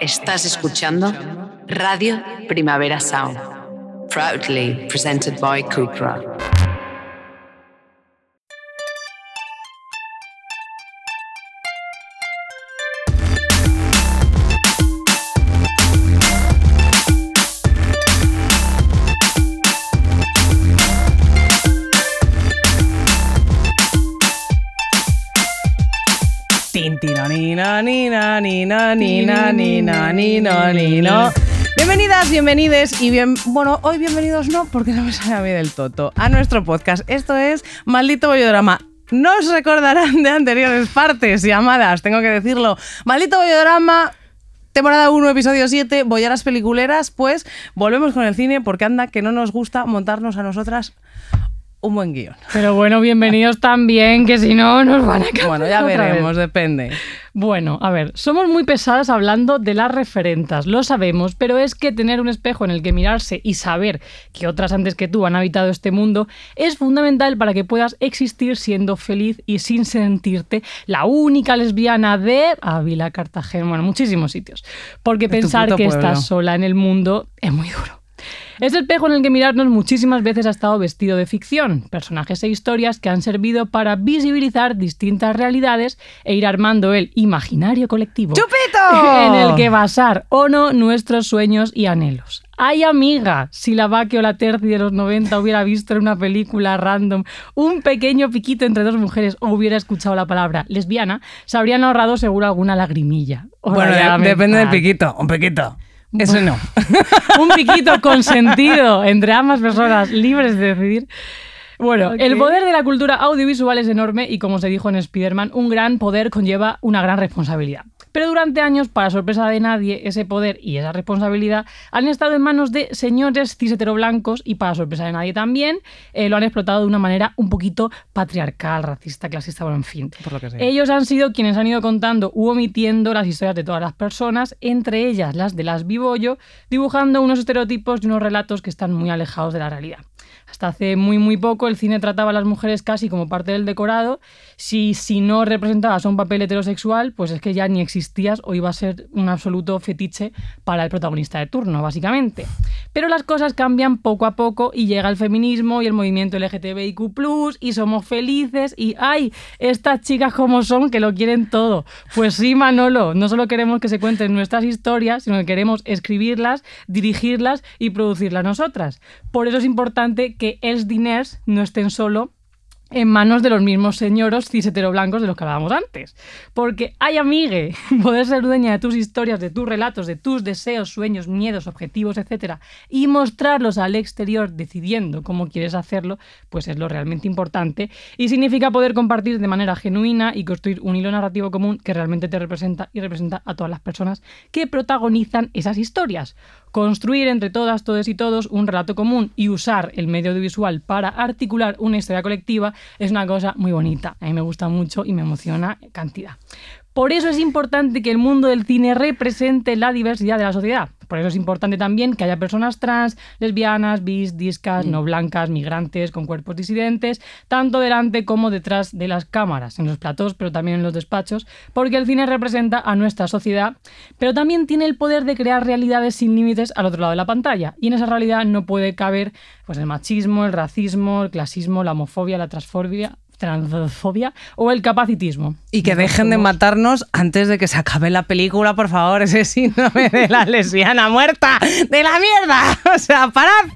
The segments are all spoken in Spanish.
Estás escuchando Radio Primavera Sound, proudly presented by Cupra. Bienvenidas, bienvenides y bien. Bueno, hoy bienvenidos no, porque no me sale a mí del toto. A nuestro podcast. Esto es Maldito Bollodrama. No os recordarán de anteriores partes llamadas, tengo que decirlo. Maldito Bollodrama, temporada 1, episodio 7, Bollaras Peliculeras. Pues volvemos con el cine porque anda que no nos gusta montarnos a nosotras un buen guion. Pero bueno, bienvenidos también, que si no nos van a cambiar. Bueno, ya veremos, depende. Bueno, a ver, somos muy pesadas hablando de las referentas, lo sabemos, pero es que tener un espejo en el que mirarse y saber que otras antes que tú han habitado este mundo es fundamental para que puedas existir siendo feliz y sin sentirte la única lesbiana de Ávila, Cartagena, bueno, muchísimos sitios. Porque pensar que estás sola en el mundo es muy duro. Ese espejo en el que mirarnos muchísimas veces ha estado vestido de ficción, personajes e historias que han servido para visibilizar distintas realidades e ir armando el imaginario colectivo. ¡Chupito! En el que basar o no nuestros sueños y anhelos. Ay, amiga, si la Vaque o la Terzi de los 90 hubiera visto en una película random un pequeño piquito entre dos mujeres o hubiera escuchado la palabra lesbiana, se habrían ahorrado seguro alguna lagrimilla. Bueno, depende del piquito, un piquito. Eso no. un piquito consentido entre ambas personas libres de decidir. Bueno, el poder de la cultura audiovisual es enorme y como se dijo en Spider-Man, un gran poder conlleva una gran responsabilidad. Pero durante años, para sorpresa de nadie, ese poder y esa responsabilidad han estado en manos de señores cis blancos y para sorpresa de nadie también eh, lo han explotado de una manera un poquito patriarcal, racista, clasista, bueno, en fin. Ellos han sido quienes han ido contando u omitiendo las historias de todas las personas, entre ellas las de las Vibollo, dibujando unos estereotipos y unos relatos que están muy alejados de la realidad. Hasta hace muy muy poco el cine trataba a las mujeres casi como parte del decorado. Si, si no representabas un papel heterosexual, pues es que ya ni existías o iba a ser un absoluto fetiche para el protagonista de turno, básicamente. Pero las cosas cambian poco a poco y llega el feminismo y el movimiento LGTBIQ y somos felices y ¡ay! Estas chicas como son que lo quieren todo. Pues sí, Manolo, no solo queremos que se cuenten nuestras historias, sino que queremos escribirlas, dirigirlas y producirlas nosotras. Por eso es importante que els diners no estén solo en manos de los mismos señoros cis blancos de los que hablábamos antes. Porque, ay amigue, poder ser dueña de tus historias, de tus relatos, de tus deseos, sueños, miedos, objetivos, etc. y mostrarlos al exterior decidiendo cómo quieres hacerlo, pues es lo realmente importante y significa poder compartir de manera genuina y construir un hilo narrativo común que realmente te representa y representa a todas las personas que protagonizan esas historias. Construir entre todas, todos y todos un relato común y usar el medio audiovisual para articular una historia colectiva es una cosa muy bonita. A mí me gusta mucho y me emociona cantidad. Por eso es importante que el mundo del cine represente la diversidad de la sociedad. Por eso es importante también que haya personas trans, lesbianas, bis, discas, no blancas, migrantes, con cuerpos disidentes, tanto delante como detrás de las cámaras, en los platos, pero también en los despachos, porque el cine representa a nuestra sociedad, pero también tiene el poder de crear realidades sin límites al otro lado de la pantalla. Y en esa realidad no puede caber pues, el machismo, el racismo, el clasismo, la homofobia, la transfobia, transfobia o el capacitismo. Y que dejen de matarnos antes de que se acabe la película, por favor, ese síndrome de la lesbiana muerta, de la mierda. O sea, parad,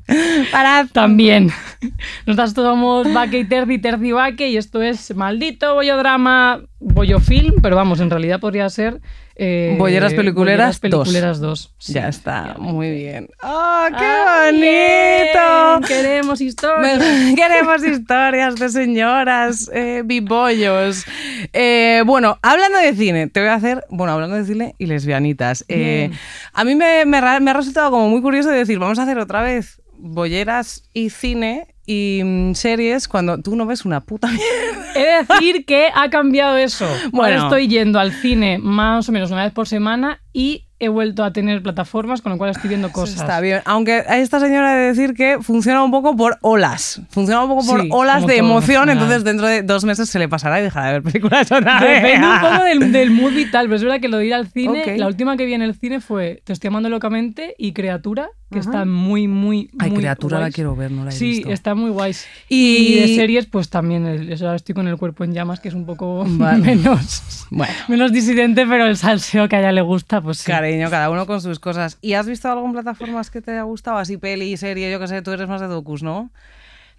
parad. También. Nosotros somos Vaque y Terzi, Terzi Vaque, y esto es maldito bollodrama, bollofilm, pero vamos, en realidad podría ser eh, Bolleras Peliculeras, Peliculeras 2. ya está, muy bien. ¡Oh, qué bonito! Queremos historias. Queremos historias de señoras eh, bibollos. Eh, bueno, hablando de cine, te voy a hacer, bueno, hablando de cine y lesbianitas. Eh, a mí me, me, me ha resultado como muy curioso decir, vamos a hacer otra vez bolleras y cine y mm, series cuando tú no ves una puta mierda. He de decir que ha cambiado eso. Bueno, Ahora estoy yendo al cine más o menos una vez por semana y he vuelto a tener plataformas, con lo cual estoy viendo cosas. Está bien. Aunque a esta señora de decir que funciona un poco por olas. Funciona un poco por Sí, olas de emoción, entonces dentro de dos meses se le pasará y dejará de ver películas otra vez. Depende un poco del, del mood vital, pero es verdad que lo de ir al cine, la última que vi en el cine fue Te estoy amando locamente y Criatura, que está muy, muy, Ay, muy criatura la guays. quiero ver, no la he Sí, visto. está muy guays. Y- Y, de series, pues también, el- eso ahora estoy con el cuerpo en llamas, que es un poco Vale. menos, Bueno. menos disidente, pero el salseo que a ella le gusta, pues sí. Cariño, cada uno con sus cosas. ¿Y has visto alguna plataformas que te haya gustado? Así peli, serie, yo qué sé, tú eres más de docus, ¿no?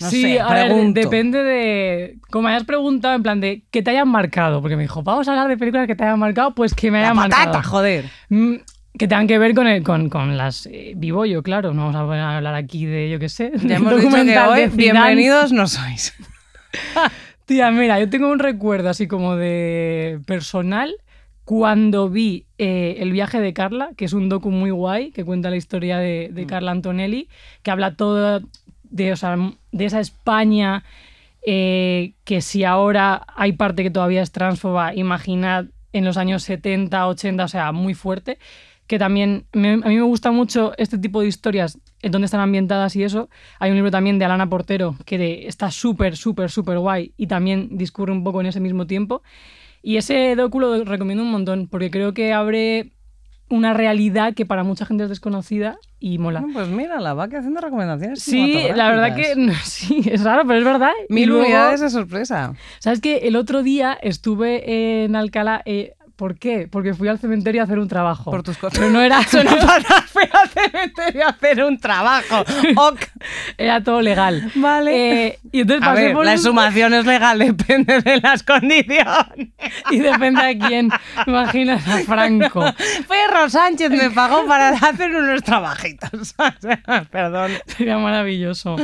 No sí, sé, a ver, depende de. Como hayas preguntado, en plan de que te hayan marcado. Porque me dijo, vamos a hablar de películas que te hayan marcado, pues que me La hayan marcado. joder. Que tengan que ver con, el, con, con las eh, vivo yo, claro. No vamos a hablar aquí de, yo qué sé. Ya hemos dicho que hoy bienvenidos no sois. Tía, mira, yo tengo un recuerdo así como de personal cuando vi eh, El viaje de Carla, que es un docu muy guay, que cuenta la historia de, Mm. Carla Antonelli, que habla todo de, o sea, de esa España eh, que si ahora hay parte que todavía es transfoba, imaginad en los años 70, 80, o sea, muy fuerte, que también me- a mí me gusta mucho este tipo de historias, en donde están ambientadas y eso. Hay un libro también de Alana Portero que de- está súper, súper, súper guay y también discurre un poco en ese mismo tiempo. Y ese docu lo recomiendo un montón, porque creo que abre una realidad que para mucha gente es desconocida y mola. Pues mira, la va que haciendo recomendaciones. Sí, la verdad que sí, es raro, pero es verdad. Mil unidades de sorpresa. ¿Sabes qué? El otro día estuve en Alcalá. eh, ¿Por qué? Porque fui al cementerio a hacer un trabajo. Por tus cosas. Pero no era, Eso no para, fui al cementerio a hacer un trabajo. Ok. era todo legal. Vale. Eh, y entonces A pasé ver, por la un- exhumación es legal, depende de las condiciones. Y depende de quién. Imaginas a Franco. Perro Sánchez me pagó para hacer unos trabajitos. Perdón. Sería maravilloso.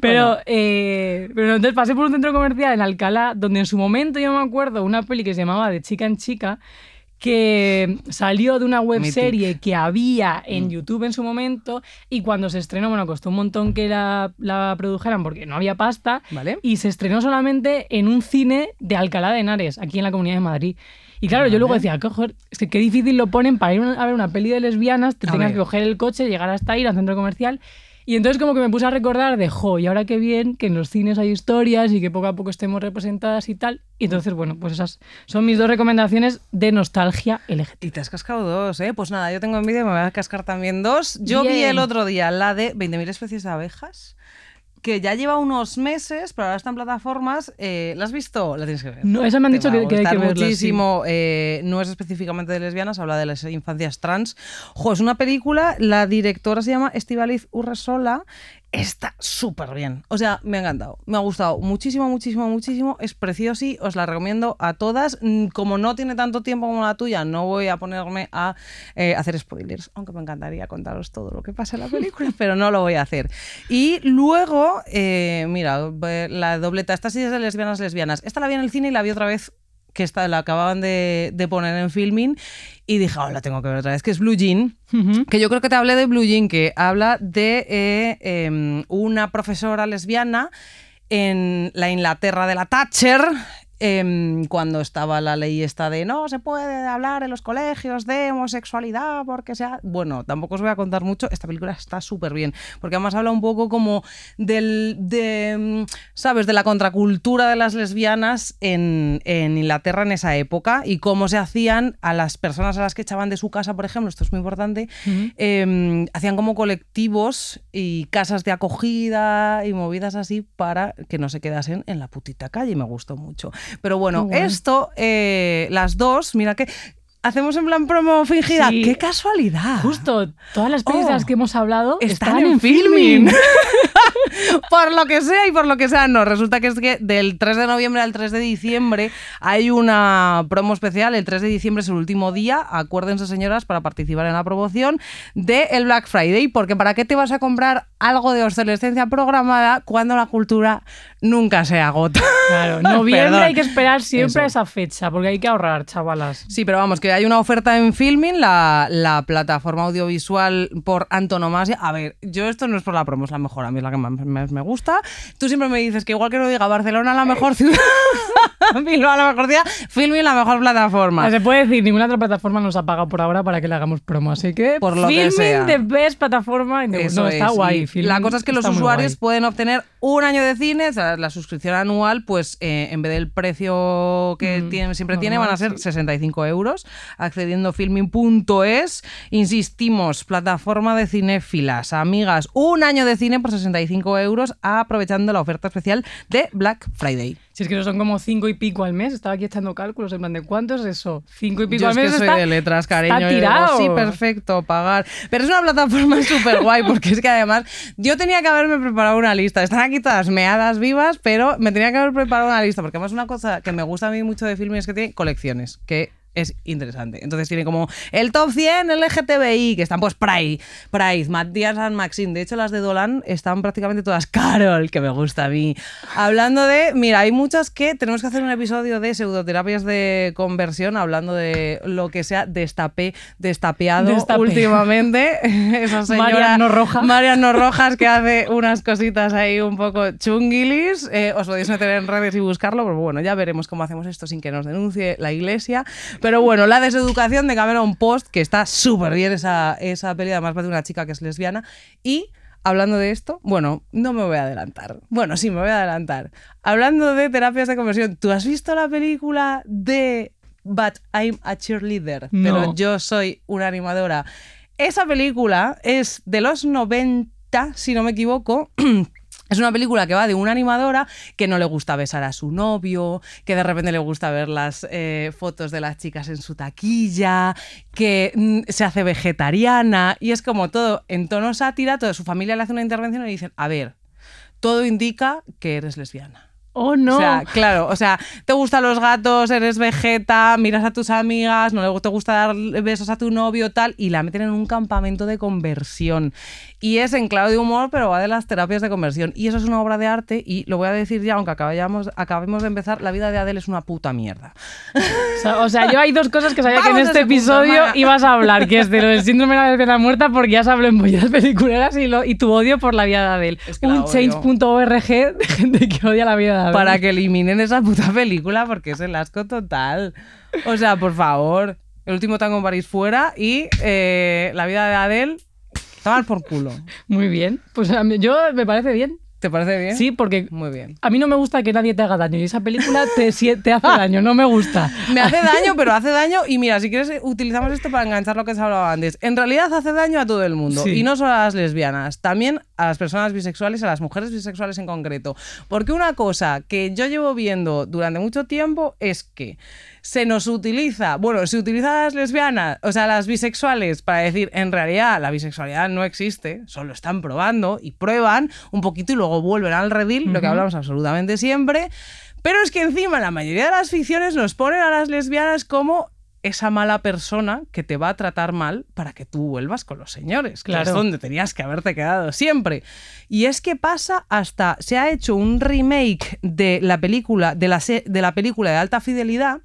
Pero, eh, pero entonces pasé por un centro comercial en Alcalá, donde en su momento yo me acuerdo una peli que se llamaba De chica en chica, que salió de una webserie que había en YouTube en su momento y cuando se estrenó, bueno, costó un montón que la, la produjeran porque no había pasta Vale. y se estrenó solamente en un cine de Alcalá de Henares, aquí en la Comunidad de Madrid. Y claro, yo luego decía, "Cojo, es que qué difícil lo ponen para ir a ver una peli de lesbianas, te A tengas ver. que coger el coche, llegar hasta ir al centro comercial. Y entonces como que me puse a recordar de, jo, y ahora qué bien que en los cines hay historias y que poco a poco estemos representadas y tal. Y entonces, bueno, pues esas son mis dos recomendaciones de nostalgia LGT. Y te has cascado dos, ¿eh? Pues nada, yo tengo envidia, me voy a cascar también dos. Yo vi el otro día la de 20.000 especies de abejas, que ya lleva unos meses, pero ahora está en plataformas. Eh, ¿La has visto? La tienes que ver. No, esa me han Te dicho que, que hay que verla. sí. muchísimo. eh, no es específicamente de lesbianas, habla de las infancias trans. Jo, es una película, la directora se llama Estivaliz Urresola. Está súper bien. O sea, me ha encantado. Me ha gustado muchísimo, muchísimo, muchísimo. Es precioso y os la recomiendo a todas. Mm, Como no tiene tanto tiempo como la tuya, no voy a ponerme a eh, hacer spoilers, aunque me encantaría contaros todo lo que pasa en la película, pero no lo voy a hacer. Y luego, eh, mira, la dobleta, esta sí es de lesbianas, lesbianas. Esta la vi en el cine y la vi otra vez que esta la acababan de, de poner en filming y dije, oh, la tengo que ver otra vez, que es Blue Jean. Que yo creo que te hablé de Blue Jean, que habla de eh, em, una profesora lesbiana en la Inglaterra de la Thatcher. Em, cuando estaba la ley esta de no se puede hablar en los colegios de homosexualidad porque sea bueno tampoco os voy a contar mucho esta película está súper bien porque además habla un poco como del de mm, sabes de la contracultura de las lesbianas en, en Inglaterra en esa época y cómo se hacían a las personas a las que echaban de su casa por ejemplo esto es muy importante eh, hacían como colectivos y casas de acogida y movidas así para que no se quedasen en la putita calle me gustó mucho. Pero bueno, esto, eh, las dos, mira que hacemos en plan promo fingida. Sí. ¡Qué casualidad! Justo, todas las pelis de las Oh, que hemos hablado están, están, en filming. por lo que sea y por lo que sea, no. Resulta que es que del 3 de noviembre al 3 de diciembre hay una promo especial. El 3 de diciembre es el último día. Acuérdense, señoras, para participar en la promoción de el Black Friday. Porque ¿para qué te vas a comprar algo de obsolescencia programada cuando la cultura nunca se agota? Claro, noviembre Perdón. hay que esperar siempre a esa fecha, porque hay que ahorrar, chavalas. Sí, pero vamos, que hay una oferta en Filming, la, la plataforma audiovisual por antonomasia. A ver, yo esto no es por la promo, es la mejor, a mí es la que más me, me gusta. Tú siempre me dices que igual que no diga Barcelona la mejor ciudad. A la mejor día, Filmin la mejor plataforma. Se puede decir, ninguna otra plataforma nos ha pagado por ahora para que le hagamos promo, así que Por lo que sea. the best plataforma. in the- Eso no, está es. guay. Filmin la cosa es que los usuarios pueden obtener un año de cine, o sea, la suscripción anual, pues eh, en vez del precio que Mm, tiene- siempre tiene, normal, van a ser sí. 65 euros, accediendo a filming.es. Insistimos, plataforma de cinéfilas, amigas, un año de cine por 65 euros, aprovechando la oferta especial de Black Friday. Si es que no son como cinco y pico al mes, estaba aquí echando cálculos en plan de cuánto es eso. Cinco y pico Yo al es que mes soy está, de letras, cariño. está digo, tirado. sí, perfecto, pagar. Pero es una plataforma súper guay porque es que además yo tenía que haberme preparado una lista. Están aquí todas meadas vivas, pero me tenía que haber preparado una lista porque además una cosa que me gusta a mí mucho de filmes es que tiene colecciones, que es interesante. Entonces tiene como el top 100 LGTBI, que están pues Pride, Pride, Matías and Maxine. De hecho, las de Dolan están prácticamente todas Carol, que me gusta a mí. Hablando de, mira, hay muchas que tenemos que hacer un episodio de pseudoterapias de conversión, hablando de lo que sea destapé, destapeado Destape. últimamente. Esa señora Mariano Roja. Mariano Rojas que hace unas cositas ahí un poco chunguilis. Eh, os podéis meter en redes y buscarlo, pero bueno, ya veremos cómo hacemos esto sin que nos denuncie la iglesia. Pero bueno, la deseducación de Cameron Post, que está súper bien esa, esa peli, además va de una chica que es lesbiana. Y hablando de esto, bueno, no me voy a adelantar. Bueno, sí, me voy a adelantar. Hablando de terapias de conversión, ¿tú has visto la película de But I'm a Cheerleader? No. Pero yo soy una animadora. Esa película es de los 90, si no me equivoco. Es una película que va de una animadora que no le gusta besar a su novio, que de repente le gusta ver las eh, fotos de las chicas en su taquilla, que mm, se hace vegetariana y es como todo en tono sátira, toda su familia le hace una intervención y le dicen, a ver, todo indica que eres lesbiana. Oh, no. O sea, claro, o sea, te gustan los gatos, eres vegeta, miras a tus amigas, no le- te gusta dar besos a tu novio, tal, y la meten en un campamento de conversión. Y es en clave de humor, pero va de las terapias de conversión. Y eso es una obra de arte, y lo voy a decir ya, aunque acabamos, acabemos de empezar, la vida de Adele es una puta mierda. O sea, o sea, yo hay dos cosas que sabía que en este punto, episodio Mara. ibas a hablar, que es de lo del síndrome de la lesbiana muerta, porque ya se habló en bolleras peliculeras y, lo, y tu odio por la vida de Adele. Es que Un change.org de gente que odia la vida de Para que eliminen esa puta película, porque es el asco total. O sea, por favor, el último tango en París fuera, y eh, la vida de Adele, tomar por culo. Muy bien. Pues a mí- yo me parece bien. ¿Te parece bien? Sí, porque Muy bien. a mí no me gusta que nadie te haga daño y esa película te, te hace daño, no me gusta. Me hace daño, pero hace daño. Y mira, si quieres, utilizamos esto para enganchar lo que se hablaba antes. En realidad hace daño a todo el mundo. Sí. Y no solo a las lesbianas, también a las personas bisexuales, a las mujeres bisexuales en concreto. Porque una cosa que yo llevo viendo durante mucho tiempo es que se nos utiliza, bueno, se utiliza a las lesbianas, o sea, a las bisexuales, para decir, en realidad la bisexualidad no existe, solo están probando y prueban un poquito y luego vuelven al redil, lo que hablamos absolutamente siempre. Pero es que encima la mayoría de las ficciones nos ponen a las lesbianas como esa mala persona que te va a tratar mal para que tú vuelvas con los señores, que Claro. es donde tenías que haberte quedado siempre. Y es que pasa hasta se ha hecho un remake de la película de la, de la película de alta fidelidad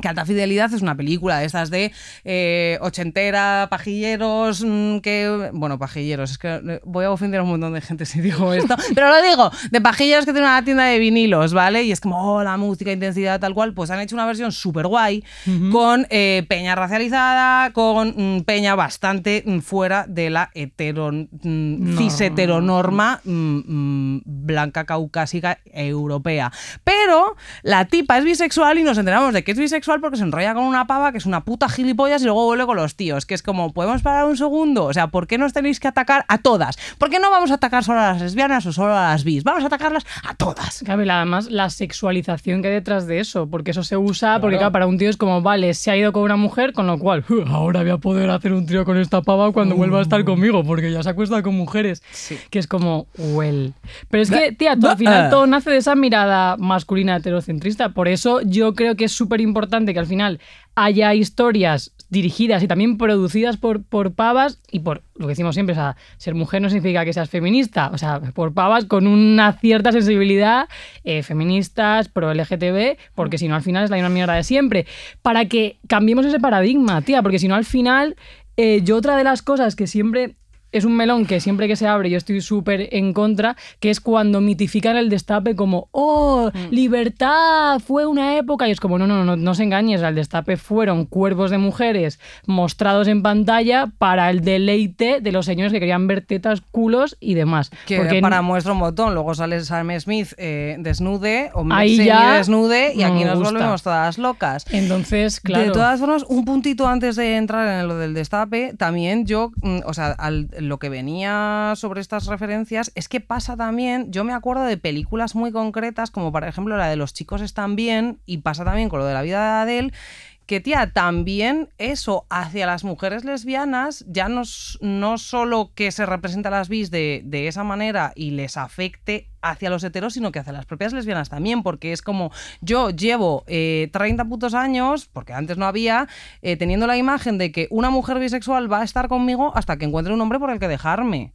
que Alta Fidelidad es una película de estas de eh, ochentera, pajilleros, mm, que... Bueno, pajilleros, es que eh, voy a ofender a un montón de gente si digo esto, pero lo digo, de pajilleros que tienen una tienda de vinilos, ¿vale? Y es como, oh, la música, intensidad, tal cual, pues han hecho una versión súper guay con eh, peña racializada, con mm, peña bastante mm, fuera de la hetero, mm, cis heteronorma blanca, caucásica, europea. Pero la tipa es bisexual y nos enteramos de que es bisexual porque se enrolla con una pava que es una puta gilipollas y luego vuelve con los tíos. Que es como, ¿podemos parar un segundo? O sea, ¿por qué nos tenéis que atacar a todas? ¿Por qué no vamos a atacar solo a las lesbianas o solo a las bis? Vamos a atacarlas a todas. Claro, y la- además la sexualización que hay detrás de eso, porque eso se usa, porque claro, para un tío es como, vale, se ha ido con una mujer, con lo cual, "Uh, ahora voy a poder hacer un trío con esta pava cuando vuelva a estar conmigo, porque ya se acuesta con mujeres. Sí. Que es como, well. Pero es que, tía, tú, Bah, al final todo nace de esa mirada masculina heterocentrista. Por eso yo creo que es súper importante que al final haya historias dirigidas y también producidas por, por pavas y por lo que decimos siempre, ser mujer no significa que seas feminista, o sea, por pavas con una cierta sensibilidad eh, feministas, pro LGTB, porque si no al final es la misma mierda de siempre, para que cambiemos ese paradigma, tía, porque si no al final, eh, yo otra de las cosas que siempre es un melón que siempre que se abre yo estoy súper en contra, que es cuando mitifican el destape como, oh, Mm. libertad, fue una época. Y es como, no, no, no, no os engañes, el destape fueron cuerpos de mujeres mostrados en pantalla para el deleite de los señores que querían ver tetas, culos y demás. Que Porque para muestra un botón, luego sale Sam Smith eh, desnude o Ahí ya desnude y aquí nos gusta. volvemos todas locas. entonces, claro. De todas formas, un puntito antes de entrar en lo del destape, también yo, mm, o sea, al- lo que venía sobre estas referencias es que pasa también, yo me acuerdo de películas muy concretas, como por ejemplo la de Los chicos están bien, y pasa también con lo de la vida de Adele, que tía, también eso hacia las mujeres lesbianas, ya no, no solo que se representa a las bis de, de esa manera y les afecte hacia los heteros, sino que hacia las propias lesbianas también, porque es como yo llevo eh, 30 putos años, porque antes no había, eh, teniendo la imagen de que una mujer bisexual va a estar conmigo hasta que encuentre un hombre por el que dejarme.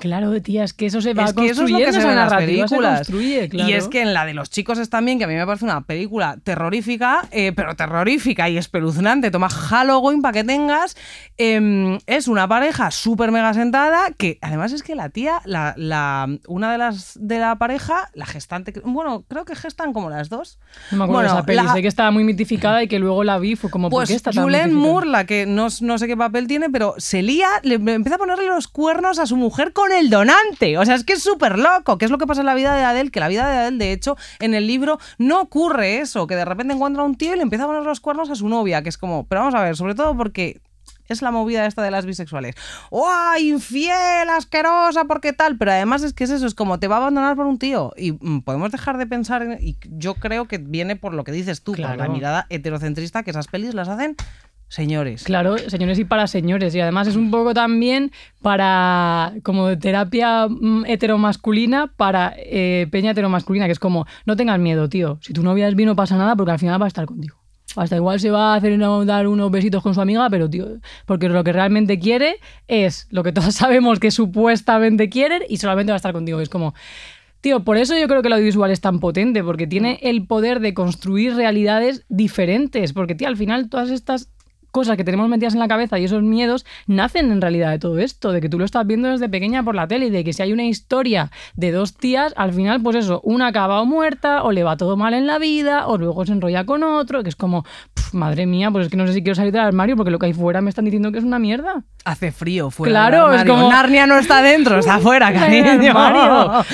Claro, tía, es que eso se va Es que eso es lo construyendo, que se ve en las películas. claro. Y es que en la de los chicos es también, que a mí me parece una película terrorífica, eh, pero terrorífica y espeluznante. Toma Halloween para que tengas. em, es una pareja súper mega sentada, que además es que la tía, la, la- una de las de la pareja, la gestante, bueno, creo que gestan como las dos. No me acuerdo Bueno, de esa peli, la- sé que estaba muy mitificada y que luego la vi, fue como, ¿por Pues qué está tan mitificada? Moore, la que no, no sé qué papel tiene, pero se lía, le empieza a ponerle los cuernos a su mujer con el donante. O sea, es que es súper loco. ¿Qué es lo que pasa en la vida de Adele? Que la vida de Adele, de hecho, en el libro no ocurre eso, que de repente encuentra a un tío y le empieza a poner los cuernos a su novia, que es como, pero vamos a ver, sobre todo porque es la movida esta de las bisexuales. ¡Oh, infiel, asquerosa, porque tal! Pero además es que es eso, es como te va a abandonar por un tío. Y mm, podemos dejar de pensar, en- y yo creo que viene por lo que dices tú, por la mirada heterocentrista que esas pelis las hacen señores. Claro, señores y para señores. Y además es un poco también para como terapia mm, heteromasculina para eh, peña heteromasculina, que es como, no tengas miedo, tío. Si tu novia es bien no pasa nada porque al final va a estar contigo. Hasta igual se va a hacer una- dar unos besitos con su amiga, pero tío, porque lo que realmente quiere es lo que todos sabemos que supuestamente quieren y solamente va a estar contigo. Es como, Tío, por eso yo creo que el audiovisual es tan potente, porque tiene el poder de construir realidades diferentes. Porque, tío, al final todas estas cosas que tenemos metidas en la cabeza y esos miedos nacen en realidad de todo esto, de que tú lo estás viendo desde pequeña por la tele y de que si hay una historia de dos tías, al final, pues eso, una acaba o muerta, o le va todo mal en la vida, o luego se enrolla con otro, que es como, "Pf, madre mía, pues es que no sé si quiero salir del armario porque lo que hay fuera me están diciendo que es una mierda. Hace frío fuera. Claro, del es como- Narnia no está dentro, está afuera, cariño.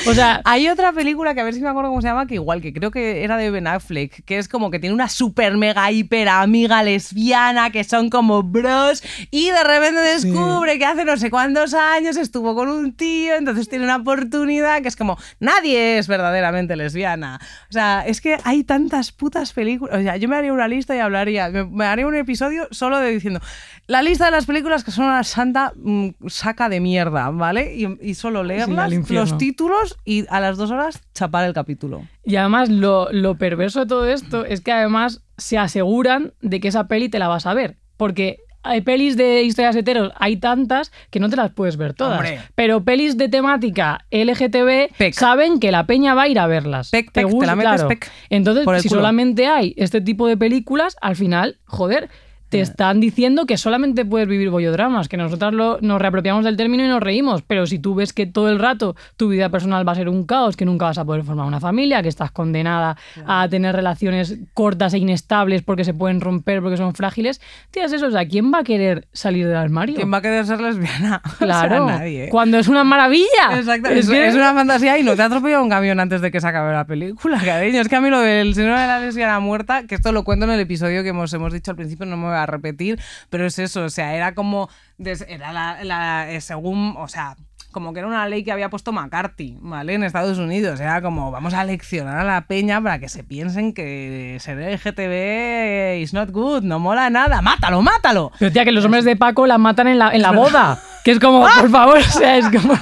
O sea- hay otra película que a ver si me acuerdo cómo se llama, que igual, que creo que era de Ben Affleck, que es como que tiene una super mega hiper amiga lesbiana, que son como bros, y de repente descubre que hace no sé cuántos años estuvo con un tío, entonces tiene una oportunidad que es como, nadie es verdaderamente lesbiana. O sea, es que hay tantas putas películas. O sea, yo me haría una lista y hablaría, me, me haría un episodio solo de diciendo, la lista de las películas que son una santa mm, saca de mierda, ¿vale? Y, y solo leerlas, los títulos y a las dos horas chapar el capítulo. Y además lo, lo perverso de todo esto es que además se aseguran de que esa peli te la vas a ver. Porque hay pelis de historias heteros, hay tantas que no te las puedes ver todas. Hombre. Pero pelis de temática LGTB Pec. saben que la peña va a ir a verlas. Pec, pec, te la metes pec. Entonces, si culo. solamente hay este tipo de películas, al final, joder, te están diciendo que solamente puedes vivir bollodramas, que nosotras lo- nos reapropiamos del término y nos reímos, pero si tú ves que todo el rato tu vida personal va a ser un caos, que nunca vas a poder formar una familia, que estás condenada a tener relaciones cortas e inestables porque se pueden romper, porque son frágiles, tías, eso, o sea, ¿quién va a querer salir del armario? ¿Quién va a querer ser lesbiana? Claro, O sea, nadie. cuando es una maravilla. Exacto, Es es, que- es una fantasía y no te ha atropellado un camión antes de que se acabe la película, cariño. Es que a mí lo del síndrome de la lesbiana muerta, que esto lo cuento en el episodio que hemos, hemos dicho al principio, no me voy a repetir, pero es eso, o sea, era como, era la, la- eh, según, o sea, como que era una ley que había puesto McCarthy, ¿vale? En Estados Unidos. Era como, vamos a leccionar a la peña para que se piensen que ser LGTB is not good, no mola nada. ¡Mátalo, mátalo! Pero tía, que los hombres de Paco la matan en la, en la boda. Que es como, por favor, o sea, es como,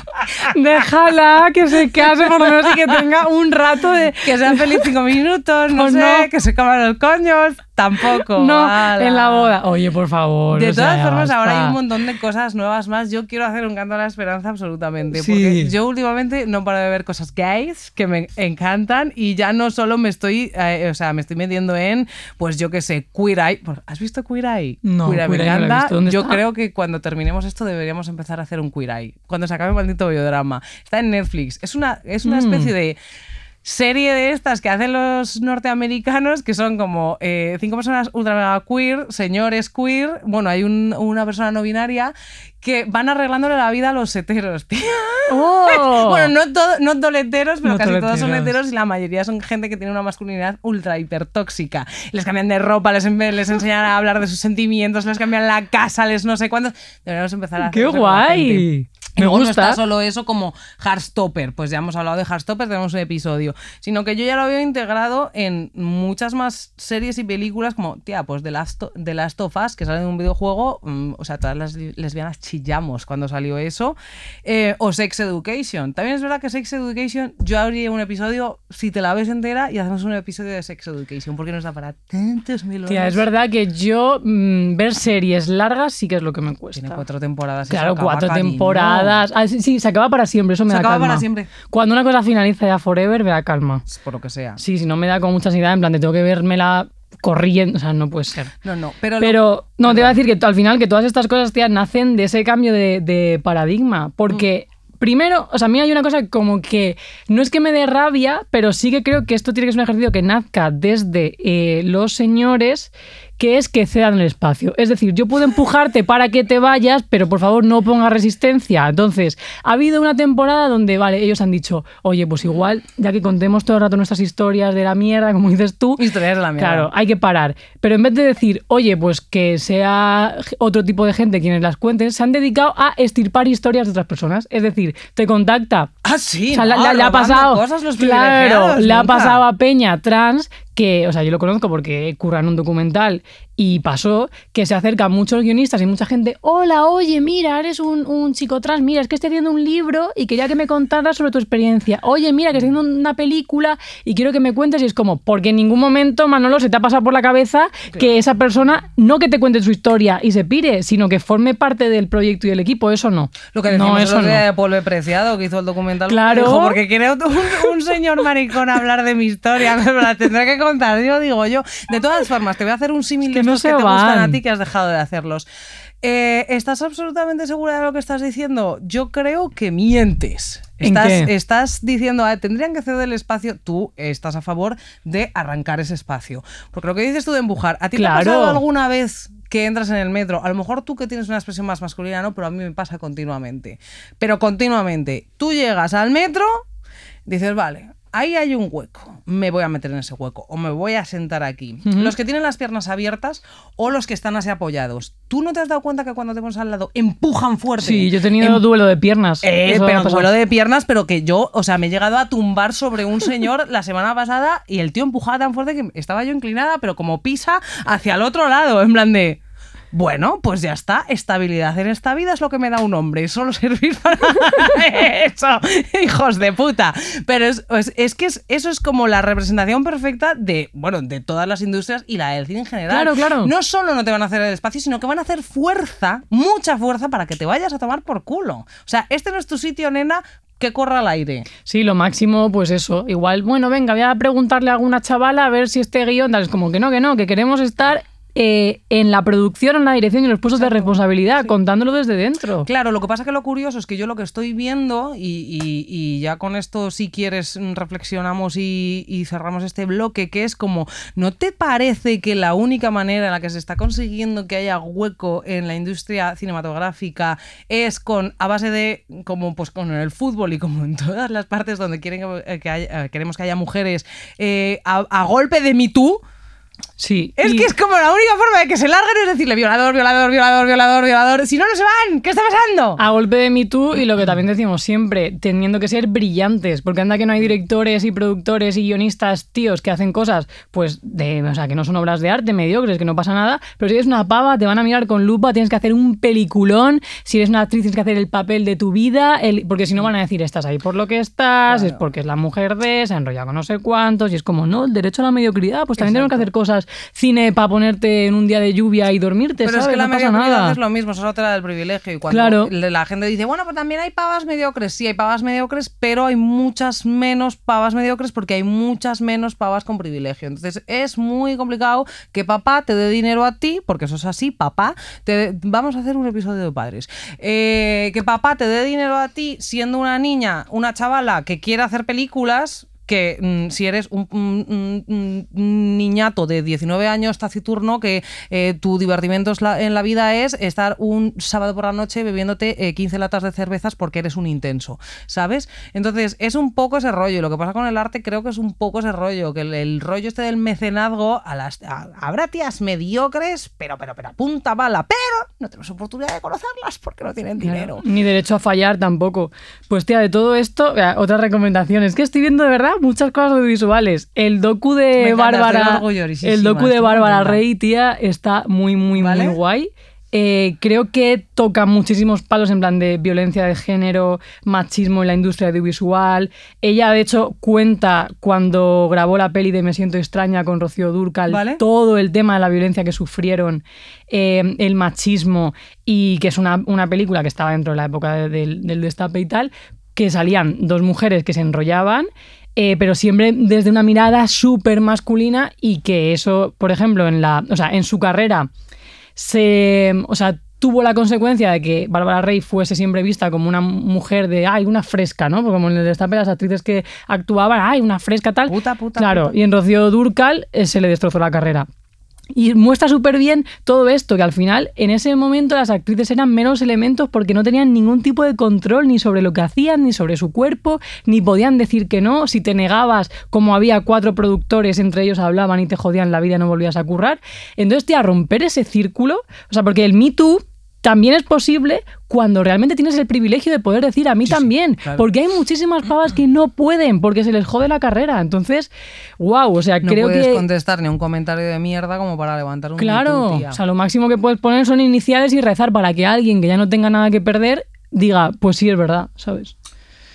déjala que se case por lo menos y que tenga un rato de... Que sea feliz cinco minutos, no sé, no. que se coman los coños. Tampoco. No, ala. en la boda. Oye, por favor. De o todas formas, ahora hay un montón de cosas nuevas más. Yo quiero hacer un canto a la esperanza absolutamente. Sí. Porque yo últimamente no paro de ver cosas gays que me encantan y ya no solo me estoy, eh, o sea, me estoy metiendo en, pues yo qué sé, Queer Eye. ¿Has visto Queer Eye? No, Queer Queer Eye no lo he encanta. visto. ¿Dónde yo está? creo que cuando terminemos esto deberíamos empezar a hacer un Queer Eye. Cuando se acabe el maldito biodrama. Está en Netflix. Es una, es una Mm. especie de serie de estas que hacen los norteamericanos, que son como eh, cinco personas ultra mega queer, señores queer, bueno, hay un- una persona no binaria, que van arreglándole la vida a los heteros, tío. ¡Oh! Bueno, no, todo, no toleteros, pero No casi todos son toleteros. heteros y la mayoría son gente que tiene una masculinidad ultra hipertóxica. Les cambian de ropa, les, les enseñan a hablar de sus sentimientos, les cambian la casa, les no sé cuántos. Deberíamos empezar a ¡Qué guay! Me luego no gusta. está solo eso como Heartstopper, pues ya hemos hablado de Heartstopper, tenemos un episodio, sino que yo ya lo veo integrado en muchas más series y películas como, tía, pues The Last, The Last of Us, que sale de un videojuego, mm, o sea, todas las lesbianas chillamos cuando salió eso, eh, o Sex Education. También es verdad que Sex Education, yo habría un episodio, si te la ves entera, y hacemos un episodio de Sex Education, porque nos da para tantos mil Tía, horas. es verdad que yo mm, ver series largas sí que es lo que me cuesta. Tiene cuatro temporadas. Claro, acaba, cuatro cariño. temporadas. Ah, sí, sí, se acaba para siempre, eso me Se da acaba calma. para siempre. Cuando una cosa finaliza ya forever, me da calma. Por lo que sea. Sí, si no me da como mucha ansiedad, en plan, te tengo que vérmela corriendo, o sea, no puede ser. No, no, pero... lo- Pero no, te iba a decir que al final que todas estas cosas, tía, nacen de ese cambio de, de paradigma. Porque primero, o sea, a mí hay una cosa como que no es que me dé rabia, pero sí que creo que esto tiene que ser un ejercicio que nazca desde eh, los señores que es que cedan el espacio. Es decir, yo puedo empujarte para que te vayas, pero por favor no pongas resistencia. Entonces, ha habido una temporada donde, vale, ellos han dicho, oye, pues igual, ya que contemos todo el rato nuestras historias de la mierda, como dices tú, Historias de la mierda. Claro, hay que parar. Pero en vez de decir, oye, pues que sea otro tipo de gente quienes las cuenten, se han dedicado a estirpar historias de otras personas. Es decir, te contacta. Ah, sí. O sea, la- no, la- le ha pasado. Cosas los claro, le ha pasado a Peña trans que, o sea, yo lo conozco porque curra en un documental y pasó que se acercan muchos guionistas y mucha gente, hola, oye, mira, eres un, un chico trans, mira, es que estoy haciendo un libro y quería que me contaras sobre tu experiencia. Oye, mira, que estoy haciendo una película y quiero que me cuentes y es como, porque en ningún momento, Manolo, se te ha pasado por la cabeza que esa persona, no que te cuente su historia y se pire, sino que forme parte del proyecto y del equipo, eso no. Lo que decimos no, el eso otro día no. de Polve Preciado, que hizo el documental. Claro. Dijo, porque quiere un, un señor maricón hablar de mi historia, me la tendré que contar. Yo digo yo. De todas formas, te voy a hacer un símil no estos que se te gustan a ti que has dejado de hacerlos. Eh, ¿Estás absolutamente segura de lo que estás diciendo? Yo creo que mientes. ¿En Estás, qué? estás diciendo, ah, tendrían que ceder el espacio, tú estás a favor de arrancar ese espacio. Porque lo que dices tú de empujar, ¿a ti te ha pasado alguna vez que entras en el metro? A lo mejor tú que tienes una expresión más masculina, no, pero a mí me pasa continuamente. Pero continuamente. Tú llegas al metro, dices, vale, ahí hay un hueco, me voy a meter en ese hueco o me voy a sentar aquí. Los que tienen las piernas abiertas o los que están así apoyados. ¿Tú no te has dado cuenta que cuando te pones al lado empujan fuerte? Sí, yo he tenido Em- duelo de piernas. eh, pero duelo de piernas, pero que yo, o sea, me he llegado a tumbar sobre un señor la semana pasada y el tío empujaba tan fuerte que estaba yo inclinada, pero como pisa hacia el otro lado, en plan de. Bueno, pues ya está. Estabilidad en esta vida es lo que me da un hombre. Solo servir para eso, hijos de puta. Pero es, es- es que es- eso es como la representación perfecta de, bueno, de todas las industrias y la del cine en general. Claro, claro. No solo no te van a hacer el espacio, sino que van a hacer fuerza, mucha fuerza, para que te vayas a tomar por culo. O sea, este no es tu sitio, nena, que corra al aire. Sí, lo máximo, pues eso. Igual, bueno, venga, voy a preguntarle a alguna chavala a ver si este guion tal. Es como que no, que no, que queremos estar eh, en la producción, en la dirección y en los puestos de responsabilidad, contándolo desde dentro. Claro, lo que pasa que lo curioso es que yo lo que estoy viendo, y, y- y ya con esto, si quieres, mm, reflexionamos y, y cerramos este bloque, que es como, ¿no te parece que la única manera en la que se está consiguiendo que haya hueco en la industria cinematográfica es con, a base de, como pues con el fútbol y como en todas las partes donde quieren que, que haya- eh, queremos que haya mujeres, eh, a, a golpe de Me Too? Sí. Es y- que es como la única forma de que se larguen es decirle violador, violador, violador, violador, violador. Si no, no se van. ¿Qué está pasando? A golpe de Me Too y lo que también decimos siempre, teniendo que ser brillantes, porque anda que no hay directores y productores y guionistas tíos que hacen cosas, pues, de, o sea, que no son obras de arte mediocres, que no pasa nada, pero si eres una pava, te van a mirar con lupa, tienes que hacer un peliculón, si eres una actriz tienes que hacer el papel de tu vida, el- porque si no van a decir, estás ahí por lo que estás, es porque es la mujer de, se ha enrollado con no sé cuántos, y es como, no, el derecho a la mediocridad, pues también tenemos que hacer cosas cine para ponerte en un día de lluvia y dormirte, Pero ¿sabes? es que la pasa nada. es lo mismo, eso es otra del privilegio. Y cuando Claro. la gente dice, bueno, pues también hay pavas mediocres. Sí, hay pavas mediocres, pero hay muchas menos pavas mediocres porque hay muchas menos pavas con privilegio. Entonces es muy complicado que papá te dé dinero a ti, porque eso es así, papá. Te, vamos a hacer un episodio de padres. Eh, que papá te dé dinero a ti siendo una niña, una chavala que quiere hacer películas que mm, si eres un, un- un- un niñato de 19 años taciturno, que eh, tu divertimento en la vida es estar un sábado por la noche bebiéndote eh, 15 latas de cervezas porque eres un intenso, ¿sabes? Entonces es un poco ese rollo. Y lo que pasa con el arte creo que es un poco ese rollo, que el, el rollo este del mecenazgo, a las, a- habrá tías mediocres, pero, pero, pero punta bala, pero no tenemos oportunidad de conocerlas porque no tienen dinero. Ni derecho a fallar tampoco. Pues tía, de todo esto, otra recomendación. Es que estoy viendo de verdad muchas cosas audiovisuales. El docu de encanta, Bárbara. El docu de Bárbara. Rey, tía, está muy, muy, ¿Vale? muy guay. Eh, creo que toca muchísimos palos en plan de violencia de género, machismo en la industria audiovisual. Ella, de hecho, cuenta cuando grabó la peli de Me siento extraña con Rocío Durcal ¿Vale? todo el tema de la violencia que sufrieron, eh, el machismo, y que es una, una película que estaba dentro de la época de- del, del destape y tal, que salían dos mujeres que se enrollaban. Eh, pero siempre desde una mirada súper masculina y que eso, por ejemplo, en, la, o sea, en su carrera se, o sea, tuvo la consecuencia de que Bárbara Rey fuese siempre vista como una mujer de, ay, una fresca, ¿no? Porque como en el destape las actrices que actuaban, ay, una fresca tal. Puta, puta, Claro, puta. y en Rocío Durcal eh, se le destrozó la carrera. Y muestra súper bien todo esto, que al final, en ese momento, las actrices eran meros elementos porque no tenían ningún tipo de control ni sobre lo que hacían, ni sobre su cuerpo, ni podían decir que no. Si te negabas, como había cuatro productores, entre ellos hablaban y te jodían la vida, no volvías a currar. Entonces, tía, romper ese círculo, o sea, porque el Me Too también es posible cuando realmente tienes el privilegio de poder decir a mí también. claro. Porque hay muchísimas pavas que no pueden porque se les jode la carrera. Entonces, wow, o sea, No creo puedes que. contestar ni un comentario de mierda como para levantar un Claro, o sea, lo máximo que puedes poner son iniciales y rezar para que alguien que ya no tenga nada que perder diga, pues sí, es verdad, ¿sabes?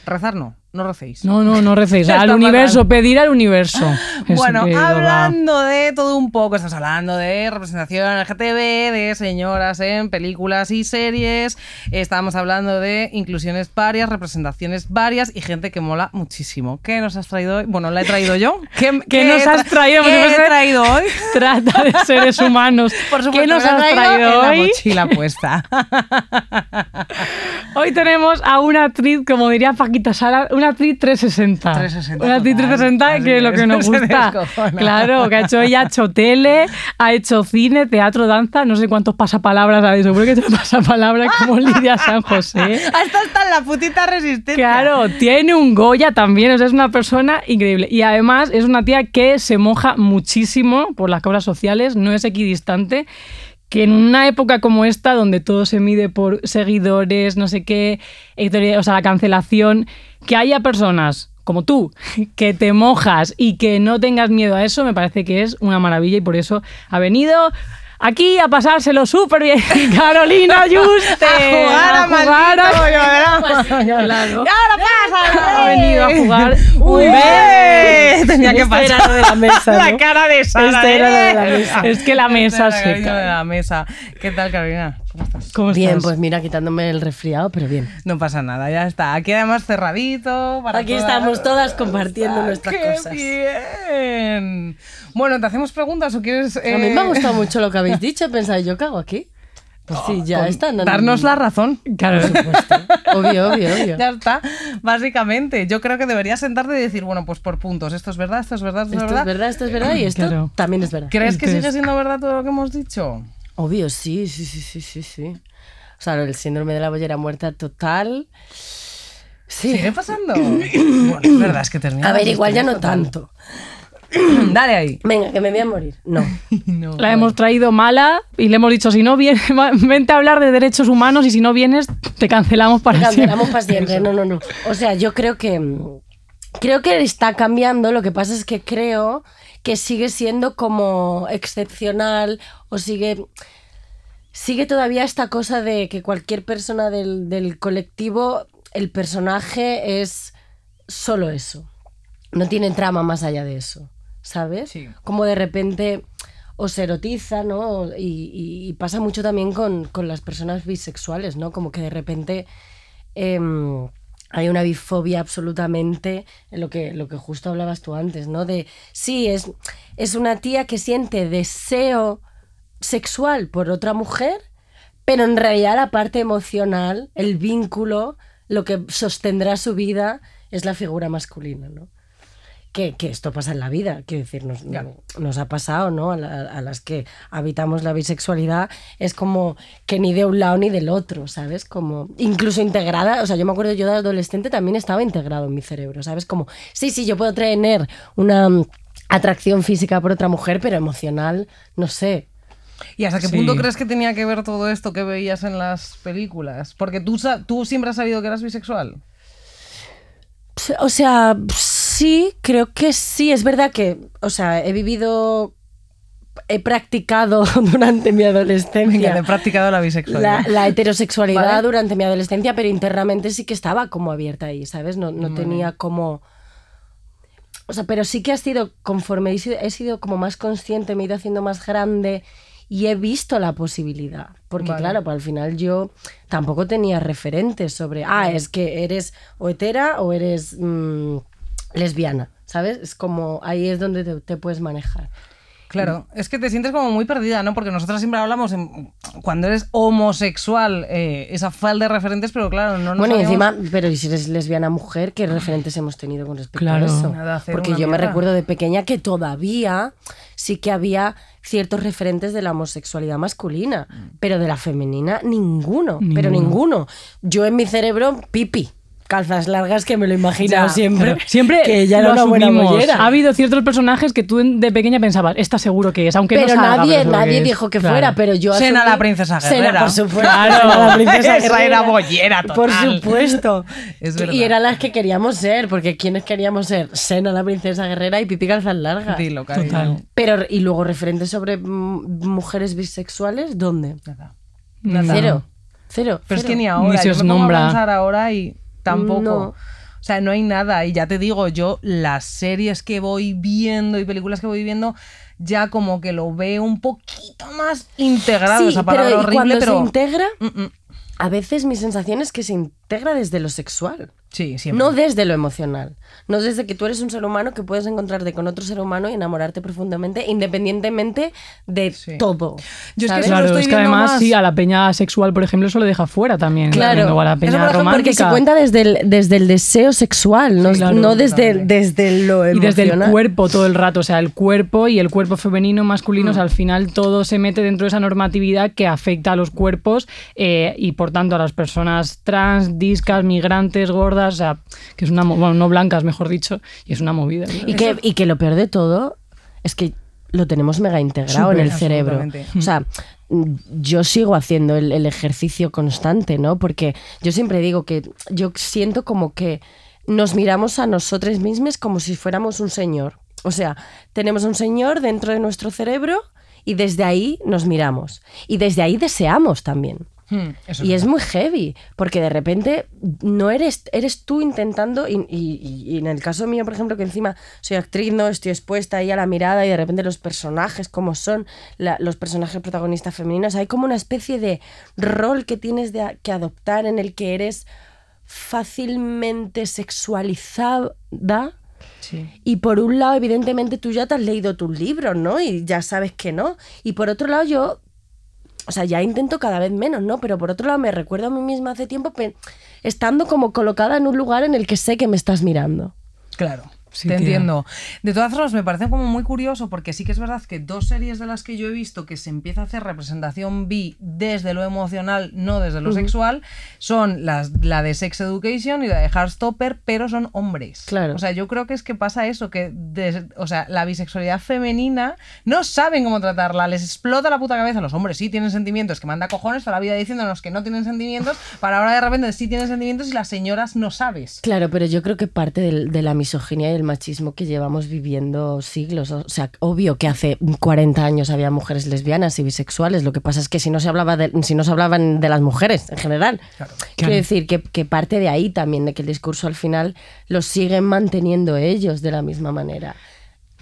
Rezar no, no recéis. No, no, no recéis. Al fatal. universo, pedir al universo. Bueno, que va. hablando de todo un poco, estamos hablando de representación LGTB, de señoras en películas y series, estamos hablando de inclusiones varias, representaciones varias y gente que mola muchísimo. ¿Qué nos has traído hoy? Bueno, la he traído yo. ¿Qué, ¿Qué nos has tra- traído? ¿Qué he traído hoy? Trata de seres humanos. Por supuesto, ¿Qué nos has he traído en la mochila puesta. Hoy tenemos a una actriz, como diría Paquita Sala, una actriz 360. 360 Una actriz total. 360 Así que es lo que nos gusta. Claro, que ha hecho ella, ha hecho tele, ha hecho cine, teatro, danza, no sé cuántos pasapalabras ha seguro que hecho pasapalabras como Lidia San José. Hasta está en la putita resistencia. Claro, tiene un Goya también, o sea, es una persona increíble. Y además es una tía que se moja muchísimo por las causas sociales, no es equidistante, que en una época como esta, donde todo se mide por seguidores, no sé qué, o sea, la cancelación, que haya personas como tú, que te mojas y que no tengas miedo a eso, me parece que es una maravilla y por eso ha venido aquí a pasárselo súper bien. Carolina Juste. A jugar a maldito bollodrama. Claro. ¡Y ahora pasa! Ha venido a jugar. ¡Uy! ¡Ve! Tenía que Este pasar. era lo de la mesa, La ¿no? cara de Sara. Este era lo de la ¿eh? mesa. Es que la mesa Este era se el cariño cae. de la mesa. ¿Qué tal, Carolina? ¿Cómo estás? ¿Cómo Bien, estás? pues mira, quitándome el resfriado, pero bien. No pasa nada, ya está. Aquí además cerradito. para Aquí todas. estamos todas compartiendo Ah, nuestras ¡Qué cosas. bien! Bueno, ¿te hacemos preguntas o quieres...? A mí me ha eh, gustado mucho lo que habéis dicho. He pensado, ¿yo qué hago aquí? Pues sí, ya está. no, no, Darnos no. la razón. Claro. Obvio, obvio, obvio. Ya está, básicamente. Yo creo que deberías sentarte y decir, bueno, pues por puntos. Esto es verdad, esto es verdad, esto, Esto es es verdad. verdad, esto es verdad y esto Claro. también es verdad. ¿Crees que sigue siendo verdad todo lo que hemos dicho? Obvio, sí, sí, sí, sí, sí, sí. O sea, el síndrome de la bollera muerta total. Sí. ¿Sigue pasando? bueno, es verdad, es que termina. A ver, igual ya no tanto. Dale ahí. Venga, que me voy a morir. No. No. La hemos traído mala y le hemos dicho, si no vienes, vente a hablar de derechos humanos y si no vienes, te cancelamos para Cancelamos siempre. para siempre. No, no, no. O sea, yo creo que. Creo que está cambiando. Lo que pasa es que creo que sigue siendo como excepcional o sigue. Sigue todavía esta cosa de que cualquier persona del, del colectivo, el personaje es solo eso. No tiene trama más allá de eso. ¿Sabes? Sí. Como de repente. o se erotiza, ¿no? Y, y- y pasa mucho también con, con las personas bisexuales, ¿no? Como que de repente em, hay una bifobia absolutamente, en lo que, lo que justo hablabas tú antes, ¿no? De, sí, es, es una tía que siente deseo sexual por otra mujer, pero en realidad la parte emocional, el vínculo, lo que sostendrá su vida es la figura masculina, ¿no? Que, que esto pasa en la vida, quiero decir, nos, ha pasado, ¿no? A, la- a las que habitamos la bisexualidad, es como que ni de un lado ni del otro, ¿sabes? Como incluso integrada, o sea, yo me acuerdo yo de adolescente también estaba integrado en mi cerebro, ¿sabes? Como, sí, sí, yo puedo tener una atracción física por otra mujer, pero emocional, no sé. ¿Y hasta qué Sí. punto crees que tenía que ver todo esto que veías en las películas? Porque tú, sa- tú siempre has sabido que eras bisexual. O sea, sí, creo que sí. Es verdad que, o sea, he vivido, he practicado durante mi adolescencia he practicado la bisexualidad. la heterosexualidad Vale. durante mi adolescencia, pero internamente sí que estaba como abierta ahí, ¿sabes? No, no tenía como... O sea, pero sí que ha sido, conforme he sido, he sido como más consciente, me he ido haciendo más grande y he visto la posibilidad. Porque Vale. claro, pues al final yo tampoco tenía referentes sobre, ah, es que eres o hetera o eres mm, lesbiana, ¿sabes? Es como, ahí es donde te, te puedes manejar. Claro, es que te sientes como muy perdida, ¿no? Porque nosotros siempre hablamos, en- cuando eres homosexual, eh, esa falta de referentes, pero claro, no nos Bueno, y encima, pero ¿y si eres lesbiana mujer, ¿qué referentes hemos tenido con respecto Claro. a eso? Nada, Porque yo me recuerdo de pequeña que todavía sí que había ciertos referentes de la homosexualidad masculina, pero de la femenina ninguno, pero ninguno. Yo en mi cerebro, pipi, calzas largas que me lo he imaginado Ya, siempre, Claro, Siempre que ella era lo una buena mollera. Ha habido ciertos personajes que tú de pequeña pensabas, está seguro que es, aunque no pero salga, nadie, pero nadie es". dijo que Claro. fuera, pero yo Sena asumí- la princesa Sena, guerrera. por supuesto. Claro. Sena la princesa Esa era bollera total. Por supuesto. Es Y- verdad. Y eran las que queríamos ser, porque ¿quiénes queríamos ser? Sena la princesa guerrera y Pipi calzas largas. Dilo, cariño. Total. Pero, y luego referentes sobre mujeres bisexuales, ¿dónde? Nada. Nada. Cero. Cero. Pero es cero. que ni ahora, Ni se yo os me pongo a nombra. pensar ahora y tampoco. No. O sea, no hay nada. Y ya te digo, yo las series que voy viendo y películas que voy viendo, ya como que lo veo un poquito más integrado. Sí, esa palabra pero y cuando pero. se integra, Mm, mm. a veces mi sensación es que se integra desde lo sexual. Sí, siempre. No desde lo emocional. No desde que tú eres un ser humano que puedes encontrarte con otro ser humano y enamorarte profundamente, independientemente de Sí. todo. Yo es que Claro, estoy es que además más. sí, a la peña sexual, por ejemplo, eso lo deja fuera también. Claro. O a la peña por ejemplo, romántica. Porque se cuenta desde el, desde el deseo sexual, no, Sí, claro, no desde, desde lo Y desde el emocional. cuerpo todo el rato, o sea, el cuerpo y el cuerpo femenino, masculino, o sea, al final todo se mete dentro de esa normatividad que afecta a los cuerpos eh, y por tanto a las personas trans, discas, migrantes, gordas, o sea, que es una, bueno, no blancas, mejor dicho, y es una movida. Y que, y que lo peor de todo es que lo tenemos mega integrado en el cerebro. O sea, yo sigo haciendo el, el ejercicio constante, ¿no? Porque yo siempre digo que yo siento como que nos miramos a nosotros mismos como si fuéramos un señor. O sea, tenemos un señor dentro de nuestro cerebro y desde ahí nos miramos. Y desde ahí deseamos también. Hmm, eso Y es muy heavy, porque de repente no eres, eres tú intentando, y, y- y en el caso mío, por ejemplo, que encima soy actriz, no estoy expuesta ahí a la mirada y de repente los personajes, como son la- los personajes protagonistas femeninos, hay como una especie de rol que tienes de que adoptar en el que eres fácilmente sexualizada. Sí. Y por un lado, evidentemente, tú ya te has leído tus libros, ¿no? Y ya sabes que no. Y por otro lado, yo, o sea, ya intento cada vez menos, ¿no? Pero por otro lado, me recuerdo a mí misma hace tiempo estando como colocada en un lugar en el que sé que me estás mirando. Claro. Sí, te tía. entiendo. De todas formas, me parece como muy curioso porque sí que es verdad que dos series de las que yo he visto que se empieza a hacer representación bi desde lo emocional, no desde lo sexual, son las, la de Sex Education y la de Heartstopper, pero son hombres. Claro. O sea, yo creo que es que pasa eso, que o sea, la bisexualidad femenina no saben cómo tratarla, les explota la puta cabeza. Los hombres sí tienen sentimientos, que manda cojones toda la vida diciéndonos que no tienen sentimientos, para ahora de repente sí tienen sentimientos y las señoras no sabes. Claro, pero yo creo que parte del- de la misoginia y el machismo que llevamos viviendo siglos. O sea, obvio que hace 40 años había mujeres lesbianas y bisexuales. Lo que pasa es que si no se hablaba de, si no se hablaban de las mujeres en general. Claro. Quiero decir que, que parte de ahí también, de que el discurso al final lo siguen manteniendo ellos de la misma manera.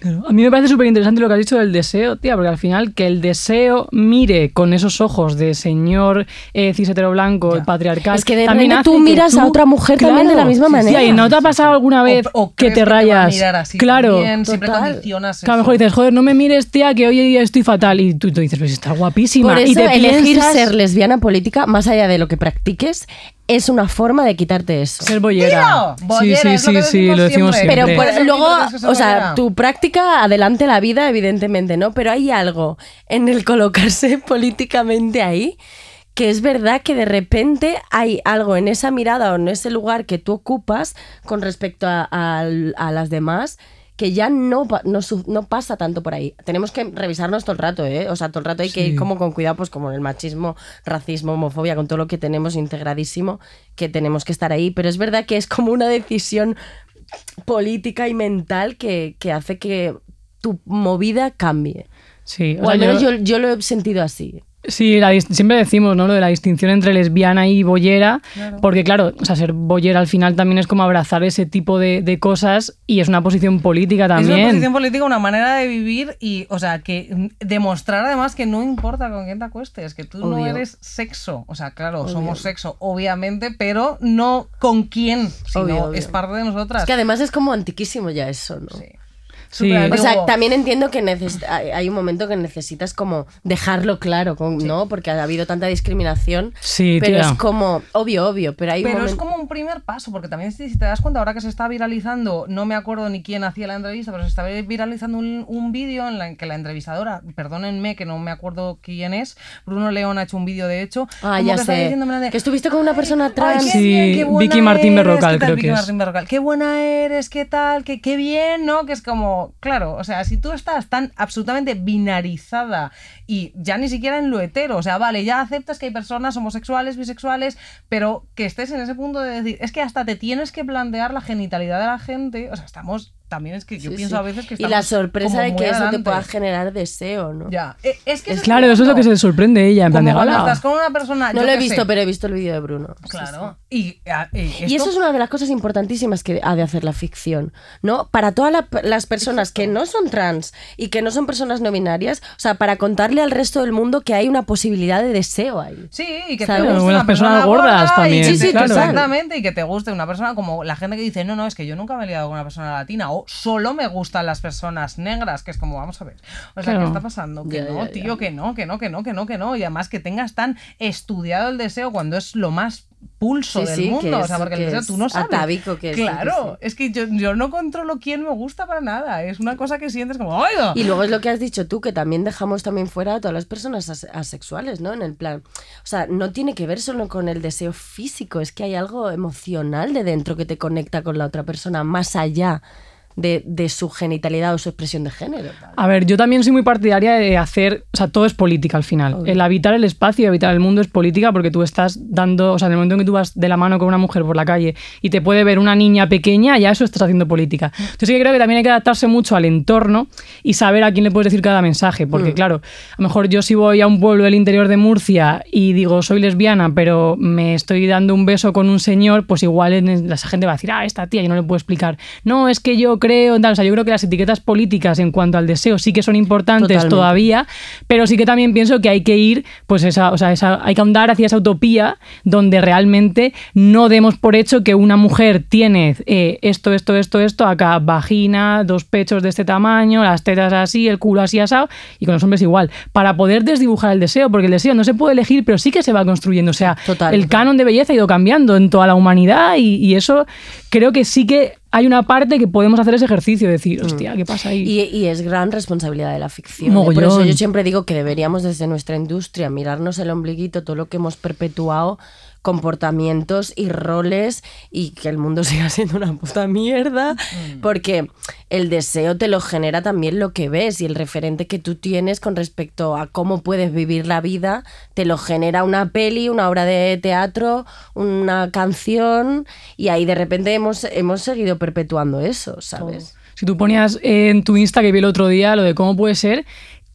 Claro. A mí me parece súper interesante lo que has dicho del deseo, tía, porque al final que el deseo mire con esos ojos de señor eh, cis hetero blanco, Ya. patriarcal. Es que de también repente tú que miras a otra mujer también de la misma sí, sí. manera. ¿Y no te ha pasado alguna vez O- o que te va a rayas? mirar así claro. también, siempre condicionas Que a lo mejor dices, joder, no me mires, tía, que hoy día estoy fatal. Y tú, tú dices, pues está guapísima. Por y eso te elegir piensas ser lesbiana política, más allá de lo que practiques, es una forma de quitarte eso. ser bollera. Tío, bollera, sí, sí, lo sí, decimos lo decimos siempre. Pero por- luego, o sea, bollera. tu práctica adelante la vida, evidentemente, ¿no? Pero hay algo en el colocarse políticamente ahí que es verdad que de repente hay algo en esa mirada o en ese lugar que tú ocupas con respecto a, a- a las demás que ya no, no, no pasa tanto por ahí. Tenemos que revisarnos todo el rato, ¿eh? O sea, todo el rato hay que Sí. ir como con cuidado, pues como en el machismo, racismo, homofobia, con todo lo que tenemos integradísimo, que tenemos que estar ahí. Pero es verdad que es como una decisión política y mental que, que hace que tu sea, cambie. Sí, o O, sea, al menos yo- yo, yo lo he sentido así. Sí, la siempre decimos, ¿no? Lo de la distinción entre lesbiana y bollera, porque claro, o sea, ser bollera al final también es como abrazar ese tipo de, de cosas y es una posición política Es una también. posición política, una manera de vivir y, o sea, que demostrar además que no importa con quién te acuestes, que tú no eres sexo. O sea, claro, somos sexo, obviamente, pero no con quién, sino obvio. es parte de nosotras. Es que además es como antiquísimo ya eso, ¿no? Sí. Sí. O sea, también entiendo que hay un momento que necesitas como dejarlo claro, con- ¿no? Porque ha habido tanta discriminación. Sí, pero tía. es como, obvio, obvio, pero hay un Pero es momento... como un primer paso, porque también si te das cuenta, ahora que se está viralizando, no me acuerdo ni quién hacía la entrevista, pero se está viralizando un, un vídeo en la que la entrevistadora, perdónenme que no me acuerdo quién es, Bruno León ha hecho un vídeo de hecho. Ah, ya que sé. de, Que estuviste con una persona Ay, trans. qué Sí, bien, qué Vicky Martín Berrocal, ¿qué tal, creo Vicky que es. Martín Berrocal? Qué buena eres, qué tal, qué, qué bien, ¿no? Que es como, claro, o sea, si tú estás tan absolutamente binarizada y ya ni siquiera en lo hetero, o sea, vale, ya aceptas que hay personas homosexuales, bisexuales, pero que estés en ese punto de decir, es que hasta te tienes que plantear la genitalidad de la gente, o sea, estamos, también es que yo Sí, pienso sí. a veces que Y la sorpresa de que eso te pueda generar deseo, ¿no? Ya, Eh, es que eso Claro, eso es lo que se sorprende ella, en plan de "Hala". estás con una persona, No yo lo he visto, sé, pero he visto el vídeo de Bruno. Sí, sí. Claro. Y, a- y eso es una de las cosas importantísimas que ha de hacer la ficción, ¿no? Para todas la- las personas que no son trans y que no son personas no binarias, o sea, para contarle al resto del mundo que hay una posibilidad de deseo ahí. Sí, y que ¿Sabes? te guste una persona gordas gorda también, y Sí, sí, claro. Exactamente, y que te guste una persona como la gente que dice, no, no, es que yo nunca me he liado con una persona latina solo me gustan las personas negras, que es como, vamos a ver, o sea, Claro. ¿qué está pasando? Que Ya, no, ya, tío, ya. que no, que no, que no, que no, que no, y además que tengas tan estudiado el deseo cuando es lo más pulso Sí, del sí, mundo, o sea, porque el deseo es tú no sabes. atávico, que es- claro, sí. es que yo, yo no controlo quién me gusta para nada, es una cosa que sientes como, ¡oiga! Y luego es lo que has dicho tú, que también dejamos también fuera a todas las personas as- asexuales, ¿no? En el plan, o sea, no tiene que ver solo con el deseo físico, es que hay algo emocional de dentro que te conecta con la otra persona, más allá de, de su genitalidad o su expresión de género. A ver, yo también soy muy partidaria de hacer, o sea, todo es política al final. Obvio. El habitar el espacio y habitar el mundo es política porque tú estás dando, o sea, en el momento en que tú vas de la mano con una mujer por la calle y te puede ver una niña pequeña, ya eso estás haciendo política. Entonces sí que creo que también hay que adaptarse mucho al entorno y saber a quién le puedes decir cada mensaje, porque claro, a lo mejor yo si voy a un pueblo del interior de Murcia y digo soy lesbiana, pero me estoy dando un beso con un señor, pues igual la gente va a decir, ah, esta tía, yo no le puedo explicar. No, es que yo creo, tal. O sea, yo creo que las etiquetas políticas en cuanto al deseo sí que son importantes Totalmente. todavía, pero sí que también pienso que hay que ir, pues esa, o sea, esa, hay que andar hacia esa utopía donde realmente no demos por hecho que una mujer tiene eh, esto, esto, esto, esto, acá vagina, dos pechos de este tamaño, las tetas así, el culo así asado, y con los hombres igual, para poder desdibujar el deseo, porque el deseo no se puede elegir, pero sí que se va construyendo. O sea, Total, el canon de belleza ha ido cambiando en toda la humanidad y, y eso creo que sí que hay una parte que podemos hacer ese ejercicio, de decir, hostia, ¿qué pasa ahí? Y, y es gran responsabilidad de la ficción. ¿eh? Por eso yo siempre digo que deberíamos desde nuestra industria mirarnos el ombliguito, todo lo que hemos perpetuado, comportamientos y roles y que el mundo siga siendo una puta mierda, porque el deseo te lo genera también lo que ves y el referente que tú tienes con respecto a cómo puedes vivir la vida, te lo genera una peli, una obra de teatro, una canción y ahí de repente hemos, hemos seguido perpetuando eso, ¿sabes? Si tú ponías en tu Insta que vi el otro día lo de cómo puede ser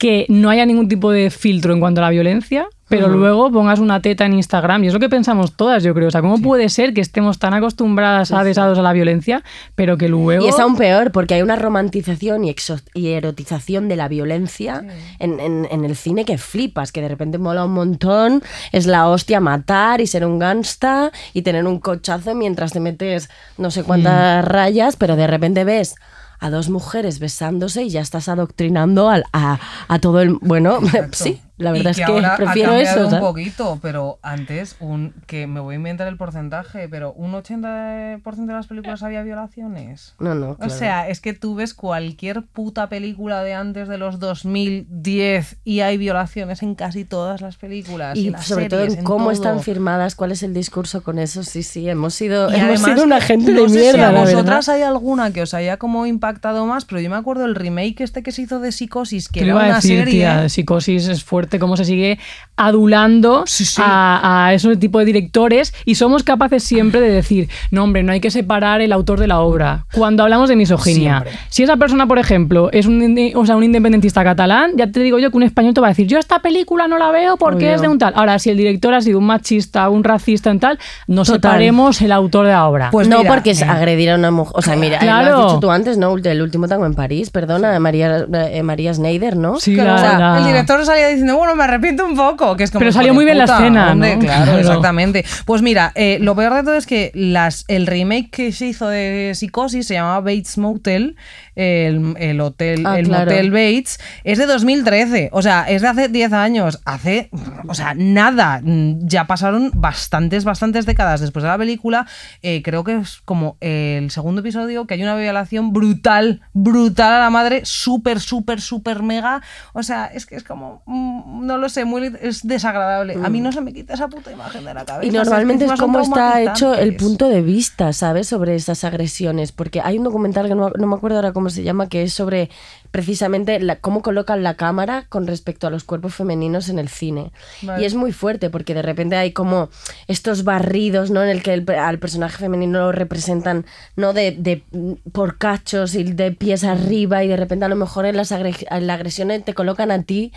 que no haya ningún tipo de filtro en cuanto a la violencia, pero luego pongas una teta en Instagram. Y es lo que pensamos todas, yo creo. O sea, ¿cómo puede ser que estemos tan acostumbradas a desados a la violencia, pero que luego. Y es aún peor, porque hay una romantización y, y erotización de la violencia en, en- en el cine que flipas, que de repente mola un montón, es la hostia matar y ser un gangsta y tener un cochazo mientras te metes no sé cuántas rayas, pero de repente ves a dos mujeres besándose y ya estás adoctrinando al- a, a todo el... Bueno, sí, la verdad Y es que ahora prefiero ha cambiado eso. un poquito, pero antes, un que me voy a inventar el porcentaje, pero un 80% de las películas había violaciones. No, no. O sea, es que tú ves cualquier puta película de antes de los 2010 y hay violaciones en casi todas las películas. y en las sobre todo en cómo están todo. firmadas, cuál es el discurso con eso. Sí, sí, hemos sido, Y hemos además sido una que gente no de sé si mierda, a vosotras hay alguna que os haya como impactado más, pero yo me acuerdo el remake este que se hizo de Psicosis, que Te era iba a una decir, serie. tía, Psicosis es fuerte, cómo se sigue adulando Sí, sí. A, a ese tipo de directores y somos capaces siempre de decir, no hombre, no hay que separar el autor de la obra. Cuando hablamos de misoginia, Siempre. si esa persona, por ejemplo, es un, o sea, un independentista catalán, ya te digo yo que un español te va a decir, yo esta película no la veo porque Obvio. es de un tal. Ahora, si el director ha sido un machista, un racista en tal, no Total. separemos el autor de la obra. Pues no, mira, porque es eh, agredir a una mujer. O sea, mira, Claro. lo has dicho tú antes, ¿no? El último tango en París, perdona, María, eh, María Schneider, ¿no? Sí, Claro, la- o sea, la- el director salía diciendo, bueno, me arrepiento un poco, que es como... Pero salió muy bien la escena, ¿no? Claro, Claro. exactamente. Pues mira, eh, lo peor de todo es que las, el remake que se hizo de Psicosis se llamaba Bates Motel, el, el hotel, Ah, el claro. motel Bates, es de 2013, o sea, es de hace 10 años, hace, o sea, nada, mm, ya pasaron bastantes, bastantes décadas después de la película, eh, creo que es como el segundo episodio, que hay una violación brutal, brutal a la madre, súper, súper, súper mega, o sea, es que es como, mm, no lo sé, muy, es desagradable, a mí no se me quita esa puta imagen de la cabeza. Y o sea, normalmente es son como está hecho el punto de vista, ¿sabes? Sobre esas agresiones. Porque hay un documental que no, no me acuerdo ahora cómo se llama, que es sobre precisamente la- cómo colocan la cámara con respecto a los cuerpos femeninos en el cine. Vale. Y es muy fuerte porque de repente hay como estos barridos, ¿no? En el que el- al personaje femenino lo representan, ¿no? De, de- por cachos y de pies arriba y de repente a lo mejor en las agre- en la agresión te colocan a ti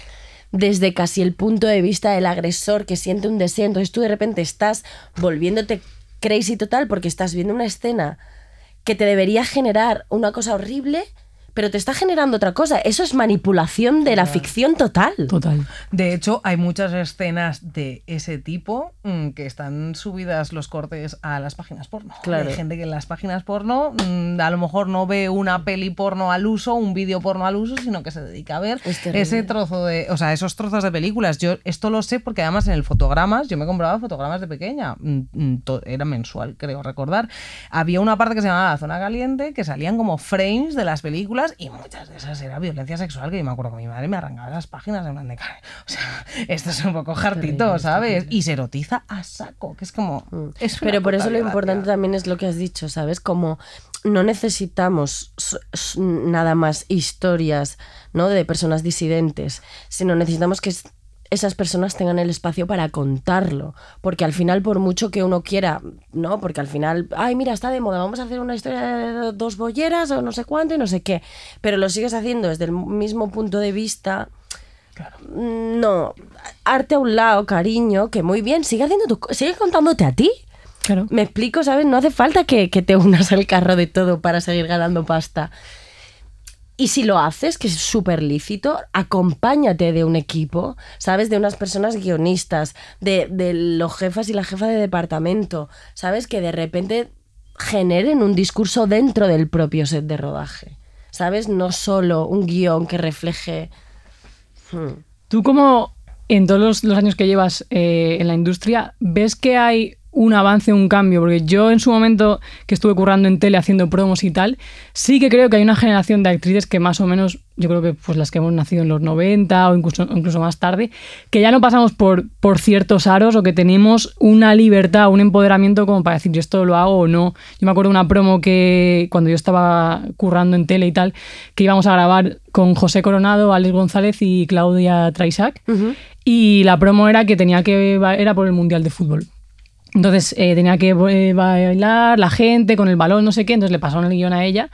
desde casi el punto de vista del agresor que siente un deseo. Entonces tú de repente estás volviéndote crazy total porque estás viendo una escena que te debería generar una cosa horrible, pero te está generando otra cosa. Eso es manipulación de la ficción total. Total. De hecho, hay muchas escenas de ese tipo mm, que están subidas los cortes a las páginas porno. Claro. Hay gente que en las páginas porno mm, a lo mejor no ve una peli porno al uso, un vídeo porno al uso, sino que se dedica a ver Es ese trozo de, o sea, esos trozos de películas. Yo esto lo sé porque además en el fotogramas, yo me compraba fotogramas de pequeña, mm, era mensual, creo recordar. Había una parte que se llamaba la zona caliente que salían como frames de las películas y muchas de esas era violencia sexual que yo me acuerdo que mi madre me arrancaba las páginas en plan de, o sea, esto es un poco jartito, ¿sabes? Y se erotiza a saco, que es como... es una Pero por eso lo importante también es lo que has dicho, ¿sabes? Como no necesitamos nada más historias, ¿no? De personas disidentes, sino necesitamos que esas personas tengan el espacio para contarlo. Porque al final, por mucho que uno quiera, ¿no? Porque al final, ay, mira, está de moda, vamos a hacer una historia de dos bolleras o no sé cuánto y no sé qué. Pero lo sigues haciendo desde el mismo punto de vista. No, arte a un lado, cariño, que muy bien, sigue haciendo tu, sigue contándote a ti. Claro. Me explico, ¿sabes? No hace falta que, que te unas al carro de todo para seguir ganando pasta. Y si lo haces, que es súper lícito, acompáñate de un equipo, ¿sabes? De unas personas guionistas, de, los jefas y la jefa de departamento, ¿sabes? Que de repente generen un discurso dentro del propio set de rodaje, ¿sabes? No solo un guion que refleje... Hmm. Tú como en todos los, los años que llevas eh, en la industria, ¿ves que hay un avance, un cambio? Porque yo en su momento que estuve currando en tele haciendo promos y tal, sí que creo que hay una generación de actrices que más o menos, yo creo que pues las que hemos nacido en los 90 o incluso, incluso más tarde, que ya no pasamos por, por ciertos aros o que tenemos una libertad, un empoderamiento como para decir yo esto lo hago o no. Yo me acuerdo de una promo que cuando yo estaba currando en tele y tal, que íbamos a grabar con José Coronado, Alex González y Claudia Traisac. Y la promo era que tenía que era por el Mundial de Fútbol. Entonces eh, tenía que eh, bailar la gente con el balón, no sé qué. Entonces le pasaron el guion a ella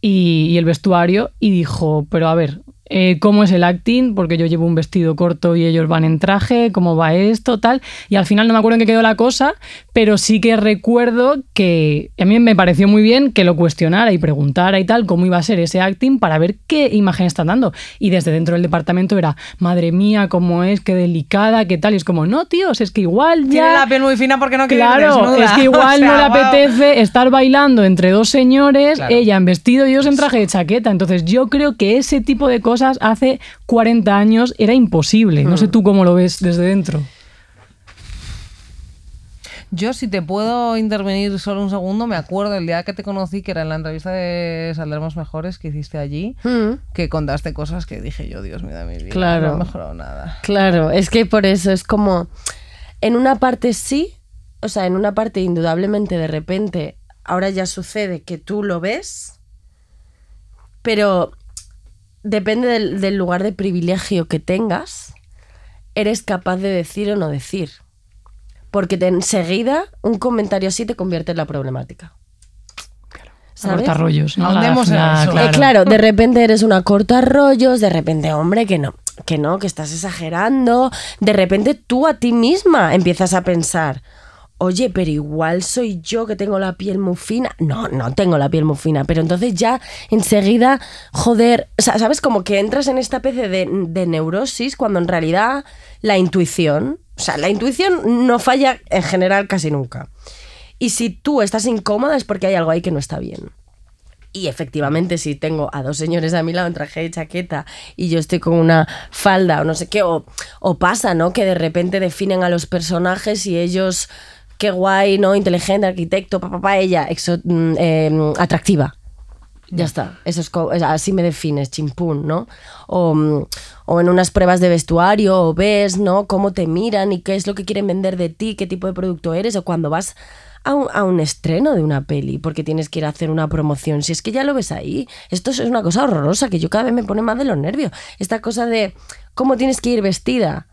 y, y el vestuario y dijo, pero a ver, eh, cómo es el acting, porque yo llevo un vestido corto y ellos van en traje, cómo va esto, tal. Y al final no me acuerdo en qué quedó la cosa, pero sí que recuerdo que a mí me pareció muy bien que lo cuestionara y preguntara y tal cómo iba a ser ese acting para ver qué imagen están dando. Y desde dentro del departamento era, madre mía, cómo es, qué delicada, qué tal. Y es como, no, tíos, es que igual ya... Tiene la piel muy fina porque no quiere Claro, es que igual O sea, no le wow. apetece estar bailando entre dos señores, Claro. ella en vestido y ellos en traje de chaqueta. Entonces yo creo que ese tipo de cosas hace 40 años era imposible. No Hmm. sé tú cómo lo ves desde dentro. Yo, si te puedo intervenir solo un segundo, me acuerdo el día que te conocí, que era en la entrevista de Saldremos Mejores que hiciste allí, Mm. que contaste cosas que dije yo, Dios mío de mi vida, Claro. no he mejorado nada. Claro, es que por eso es como, en una parte sí, o sea, en una parte indudablemente de repente, ahora ya sucede que tú lo ves, pero depende del, del lugar de privilegio que tengas, eres capaz de decir o no decir. Porque enseguida un comentario así te convierte en la problemática. Cortar rollos. ¿no? La- eso. Eh, claro, de repente eres una corta rollos, de repente, hombre, que no, que no, que estás exagerando. De repente tú a ti misma empiezas a pensar, oye, pero igual soy yo que tengo la piel muy fina. No, no tengo la piel muy fina, pero entonces ya enseguida, joder, o sea, ¿sabes? Como que entras en esta especie de, neurosis cuando en realidad la intuición, o sea, la intuición no falla en general casi nunca. Y si tú estás incómoda es porque hay algo ahí que no está bien. Y efectivamente, si tengo a dos señores a mi lado en traje de chaqueta y yo estoy con una falda o no sé qué, o, o pasa, ¿no? Que de repente definen a los personajes y ellos, qué guay, ¿no? Inteligente, arquitecto, papá, pa, ella, exo- mm, eh, atractiva. Ya está, eso es, así me defines, chimpún, ¿no? O, mm, o en unas pruebas de vestuario, o ves, ¿no? Cómo te miran y qué es lo que quieren vender de ti, qué tipo de producto eres, o cuando vas a un, a un estreno de una peli porque tienes que ir a hacer una promoción, si es que ya lo ves ahí. Esto es una cosa horrorosa que yo cada vez me pone más de los nervios. Esta cosa de cómo tienes que ir vestida.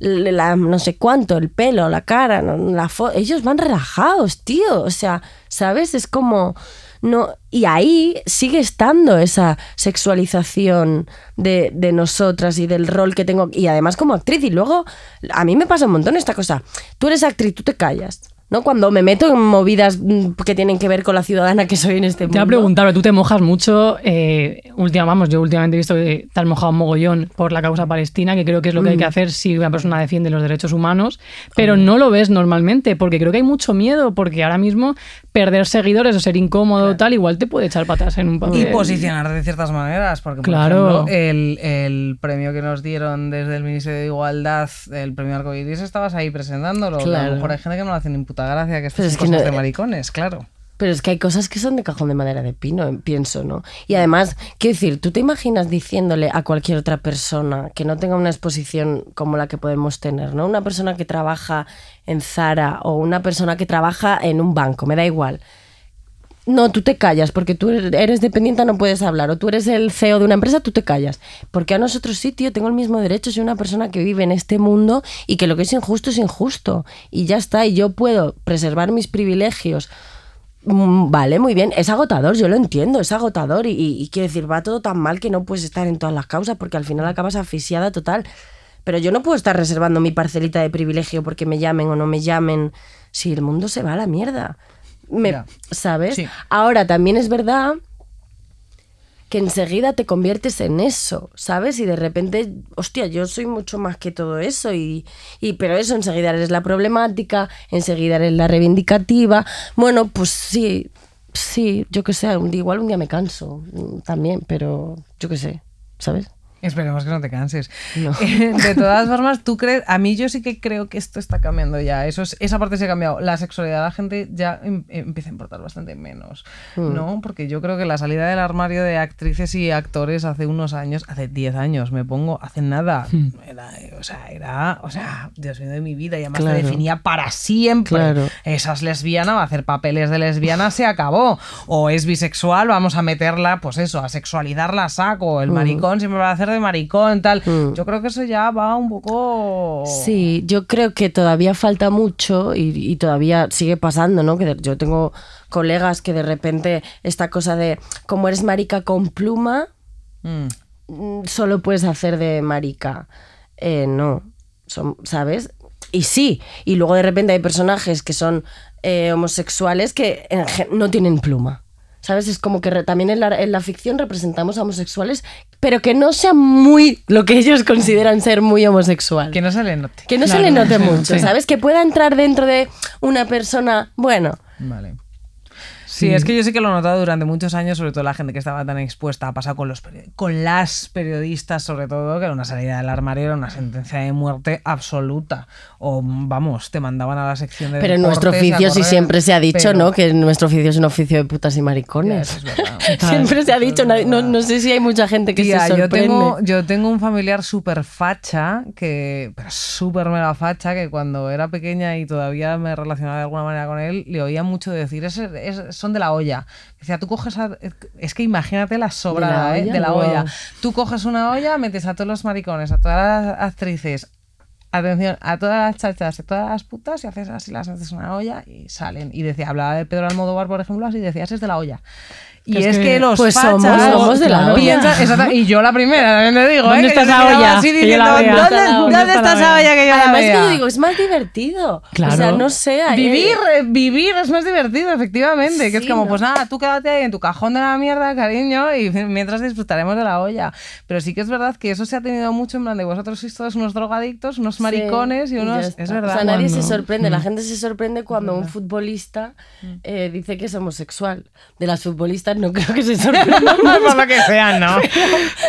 No sé cuánto, el pelo, la cara, la ellos van relajados, tío. O sea, ¿sabes? Es como. No, y ahí sigue estando esa sexualización de, de nosotras y del rol que tengo. Y además como actriz. Y luego, a mí me pasa un montón esta cosa. Tú eres actriz, tú te callas. ¿No? Cuando me meto en movidas mm, que tienen que ver con la ciudadana que soy en este Te voy a mundo. preguntar, pero tú te mojas mucho. Eh, última, vamos, yo últimamente he visto que te has mojado un mogollón por la causa palestina, que creo que es lo que hay que Mm. hacer si una persona defiende los derechos humanos, pero no lo ves normalmente, porque creo que hay mucho miedo, porque ahora mismo perder seguidores o ser incómodo o tal, igual te puede echar patas en un Y papel. posicionar de ciertas maneras, porque por Claro. ejemplo, el, el premio que nos dieron desde el Ministerio de Igualdad, el premio Arcoiris, estabas ahí presentándolo. A Claro. lo mejor hay gente que no le hace ni puta gracia, que estas son es que cosas no- de maricones, claro. Pero es que hay cosas que son de cajón de madera de pino, eh, pienso, ¿no? Y además, quiero decir, ¿tú te imaginas diciéndole a cualquier otra persona que no tenga una exposición como la que podemos tener, ¿no? Una persona que trabaja en Zara o una persona que trabaja en un banco, me da igual. No, tú te callas, porque tú eres dependiente, no puedes hablar. O tú eres el CEO de una empresa, tú te callas. Porque a nosotros sí, tío, tengo el mismo derecho. Soy una persona que vive en este mundo y que lo que es injusto es injusto. Y ya está. Y yo puedo preservar mis privilegios. Mm, Vale, muy bien. Es agotador, yo lo entiendo, es agotador. Y, y, y quiero decir, va todo tan mal que no puedes estar en todas las causas porque al final acabas asfixiada total. Pero yo no puedo estar reservando mi parcelita de privilegio porque me llamen o no me llamen. Si el mundo se va a la mierda. Me- Ya. ¿Sabes? Sí. Ahora, también es verdad que enseguida te conviertes en eso, ¿sabes? Y de repente, hostia, yo soy mucho más que todo eso y, y pero eso enseguida eres la problemática, enseguida eres la reivindicativa. Bueno, pues sí, sí, yo qué sé, un día- igual un día me canso mm, también, pero yo qué sé, ¿sabes? Esperemos que no te canses. No. Eh, De todas formas, tú crees, a mí yo sí que creo que esto está cambiando ya. Eso es, esa parte se ha cambiado. La sexualidad de la gente ya em- empieza a importar bastante menos, Hmm. ¿no? Porque yo creo que la salida del armario de actrices y actores hace unos años, hace 10 años, me pongo, hace nada, Hmm. era, o sea, era, o sea, Dios mío de mi vida, y además Claro. te definía para siempre. Claro. Esa es lesbiana, va a hacer papeles de lesbiana, se acabó. O es bisexual, vamos a meterla, pues eso, a sexualizarla saco. Hmm. El maricón siempre va a hacer de maricón, tal. Yo creo que eso ya va un poco. Sí, yo creo que todavía falta mucho y, y todavía sigue pasando, ¿no? Que yo tengo colegas que de repente esta cosa de como eres marica con pluma, Mm. mm, solo puedes hacer de marica. Eh, no, son, ¿sabes? Y sí, y luego de repente hay personajes que son eh, homosexuales que no tienen pluma. ¿Sabes? Es como que re- también en la, en la ficción representamos a homosexuales, pero que no sean muy lo que ellos consideran ser muy homosexual. Que no se le note. Que no se le note mucho, sí. ¿sabes? Que pueda entrar dentro de una persona, bueno, Vale. Sí, es que yo sí que lo he notado durante muchos años, sobre todo la gente que estaba tan expuesta, ha pasado con, los con las periodistas, sobre todo, que era una salida del armario, era una sentencia de muerte absoluta. O, vamos, te mandaban a la sección de pero en nuestro oficio sí siempre se ha dicho, pero- ¿no? Que nuestro oficio es un oficio de putas y maricones. es. Siempre se ha dicho, no, no sé si hay mucha gente que Tía, se yo sorprende. tengo, yo tengo un familiar súper facha, que, pero súper mega facha, que cuando era pequeña y todavía me relacionaba de alguna manera con él, le oía mucho decir, "Es- es- son de la olla. Decía, tú coges, a- es que imagínate la sobrada ¿De la ¿eh? olla? de la Wow. olla. Tú coges una olla, metes a todos los maricones, a todas las actrices, atención, a todas las chachas, a todas las putas, y haces así, las metes en una olla y salen. Y decía, hablaba de Pedro Almodóvar, por ejemplo, así decías, es de la olla. Y es es, que- que, los Pues fachas somos- somos de la olla. y yo la primera, también te digo. ¿Dónde ¿eh? está esa olla? diciendo. ¿Dónde, ¿Dónde está esa olla que yo la Además, que yo digo, es más divertido. Claro. O sea, no sé. Vivir, eh, vivir es más divertido, efectivamente. que es Sí, como, ¿no? pues nada, tú quédate ahí en tu cajón de la mierda, cariño, y mientras disfrutaremos de la olla. Pero sí que es verdad que eso se ha tenido mucho en plan de vosotros sois todos unos drogadictos, unos maricones y ya unos. está. Es verdad. O sea, nadie se sorprende. La gente se sorprende cuando un futbolista eh, dice que es homosexual. De las futbolistas no creo que se sorprendan. Por lo que sea, ¿no?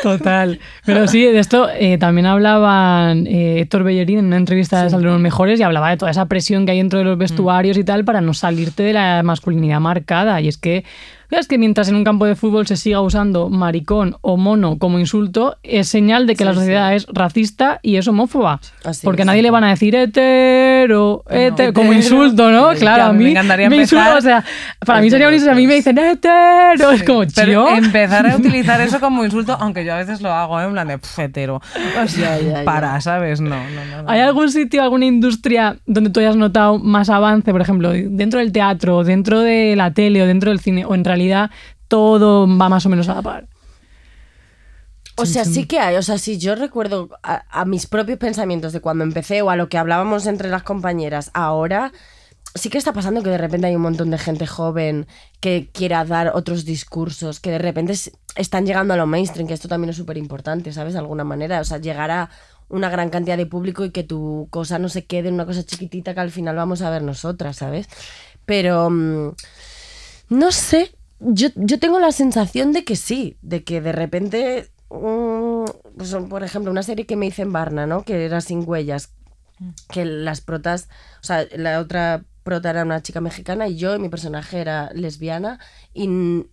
Total. Pero sí, de esto eh, también hablaban eh, Héctor Bellerín en una entrevista de Sal de los Mejores y hablaba de toda esa presión que hay dentro de los vestuarios y tal para no salirte de la masculinidad marcada. Y es que, es que mientras en un campo de fútbol se siga usando maricón o mono como insulto, es señal de que la sociedad es racista y es homófoba. Así Porque a es. nadie le van a decir hetero, hetero, como insulto, ¿no? Sí, Claro, a me mí encantaría me empezar- o sea, para mí sería un insulto, a mí me dicen hetero, es como, yo... empezar a utilizar eso como insulto, aunque yo a veces lo hago, ¿eh? en plan de "Pf, hetero. O sea, Ya, ya, ya. para, ¿sabes? No. no. ¿Hay algún sitio, alguna industria donde tú hayas notado más avance, por ejemplo, dentro del teatro, dentro de la tele o dentro del cine, o en realidad todo va más o menos a la par? O sea, sí que hay. O sea, si yo recuerdo a, a mis propios pensamientos de cuando empecé o a lo que hablábamos entre las compañeras, ahora sí que está pasando que de repente hay un montón de gente joven que quiera dar otros discursos, que de repente están llegando a lo mainstream, que esto también es súper importante, ¿sabes? De alguna manera. O sea, llegar a una gran cantidad de público y que tu cosa no se quede en una cosa chiquitita que al final vamos a ver nosotras, ¿sabes? Pero... mm, no sé, yo, yo tengo la sensación de que sí, de que de repente, mm, pues, por ejemplo, una serie que me hice en Barna, ¿no? Que era Sin Huellas, que las protas, o sea, la otra prota era una chica mexicana y yo, y mi personaje era lesbiana, y,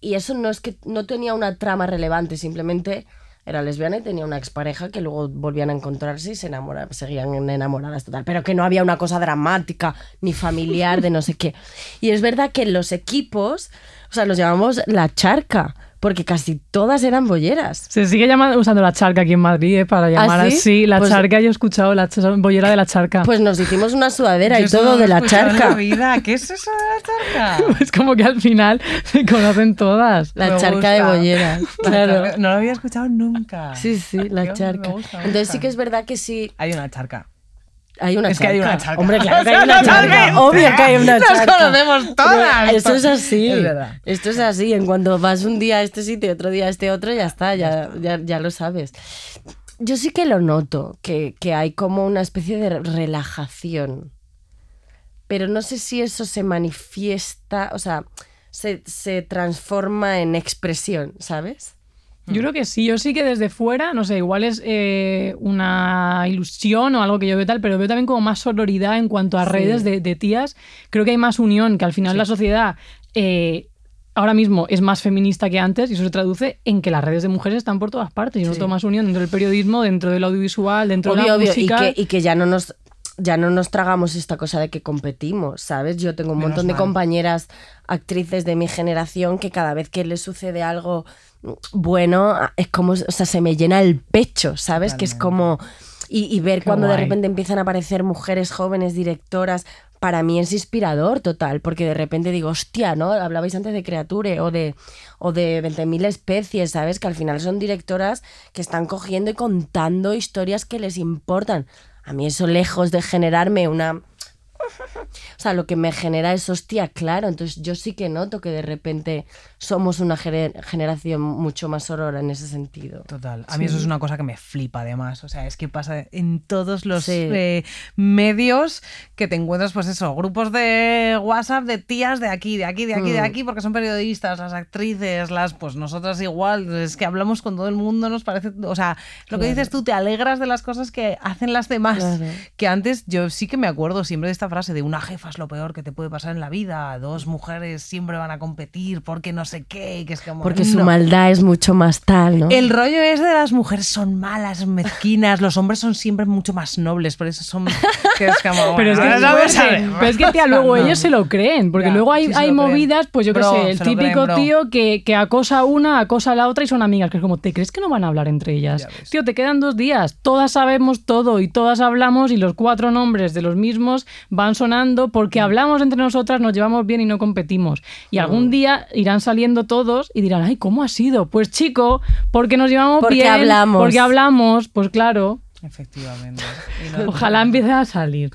y eso no es que no tenía una trama relevante, simplemente era lesbiana y tenía una expareja que luego volvían a encontrarse y se enamoraban, seguían enamoradas total, pero que no había una cosa dramática ni familiar de no sé qué. Y es verdad que los equipos, o sea, los llamamos la charca, porque casi todas eran bolleras. Se sigue llamando, usando la charca aquí en Madrid ¿eh? para llamar ¿Ah, sí? así. La Pues- charca, yo he escuchado la bollera de la charca. Pues nos hicimos una sudadera Yo y todo de la charca. la vida. ¿Qué es eso de la charca? es como que al final se conocen todas. La Me charca de bolleras. La Claro. No lo había escuchado nunca. Sí, sí, la charca. gusta, me Entonces sí que es verdad que sí Hay una charca. Hay una Es que hay una charca. Hombre, claro que hay una charca. Obvio que hay una Nos conocemos todas. Pero Esto es así. Es. Esto es así. En cuanto vas un día a este sitio y otro día a este otro, ya está, ya, ya, ya lo sabes. Yo sí que lo noto, que, que hay como una especie de relajación. Pero no sé si eso se manifiesta, o sea, se, se transforma en expresión, ¿sabes? Yo creo que sí, yo sí que desde fuera, no sé, igual es eh, una ilusión o algo que yo veo tal, pero veo también como más sororidad en cuanto a Sí. redes de, de tías. Creo que hay más unión, que al final la sociedad eh, ahora mismo es más feminista que antes y eso se traduce en que las redes de mujeres están por todas partes. Yo Sí. noto más unión dentro del periodismo, dentro del audiovisual, dentro de Obvio, la obvio, y música. que, y que ya no nos ya no nos tragamos esta cosa de que competimos, ¿sabes? Yo tengo un Menos montón de mal. compañeras actrices de mi generación que cada vez que les sucede algo bueno, es como, o sea, se me llena el pecho, ¿sabes? Que es como... Y, y ver cuando de repente empiezan a aparecer mujeres jóvenes, directoras, para mí es inspirador total, porque de repente digo, hostia, ¿no? Hablabais antes de Creature o de, o de 20.000 especies, ¿sabes? Que al final son directoras que están cogiendo y contando historias que les importan. A mí eso lejos de generarme una o sea, lo que me genera es hostia, claro. Entonces yo sí que noto que de repente somos una gener- generación mucho más aurora en ese sentido. Total. A mí eso es una cosa que me flipa además. O sea, es que pasa en todos los Sí. eh, medios que te encuentras, pues eso, grupos de WhatsApp de tías de aquí, de aquí, de aquí, de Mm. aquí, porque son periodistas, las actrices, las, pues nosotras igual, es que hablamos con todo el mundo, nos parece, o sea, lo que dices tú, te alegras de las cosas que hacen las demás. Claro. Que antes yo sí que me acuerdo siempre de esta frase de una jefa es lo peor que te puede pasar en la vida, dos mujeres siempre van a competir porque no sé qué, que es como... Porque su no. maldad es mucho más tal, ¿no? El rollo es de las mujeres son malas, mezquinas, los hombres son siempre mucho más nobles, por eso son... Que es como, Pero es que, pero es tía, luego No. ellos se lo creen, porque Ya, luego hay, sí hay creen. movidas, pues yo qué sé, el típico creen, tío que, que acosa a una, acosa a la otra y son amigas, que es como, ¿te crees que no van a hablar entre ellas? Tío, te quedan dos días, todas sabemos todo y todas hablamos y los cuatro nombres de los mismos van sonando porque hablamos entre nosotras, nos llevamos bien y no competimos. Y algún día irán saliendo todos y dirán, ay, ¿cómo ha sido? Pues chico, porque nos llevamos Porque bien, hablamos. porque hablamos, pues claro, Efectivamente. No- ojalá empiece a salir.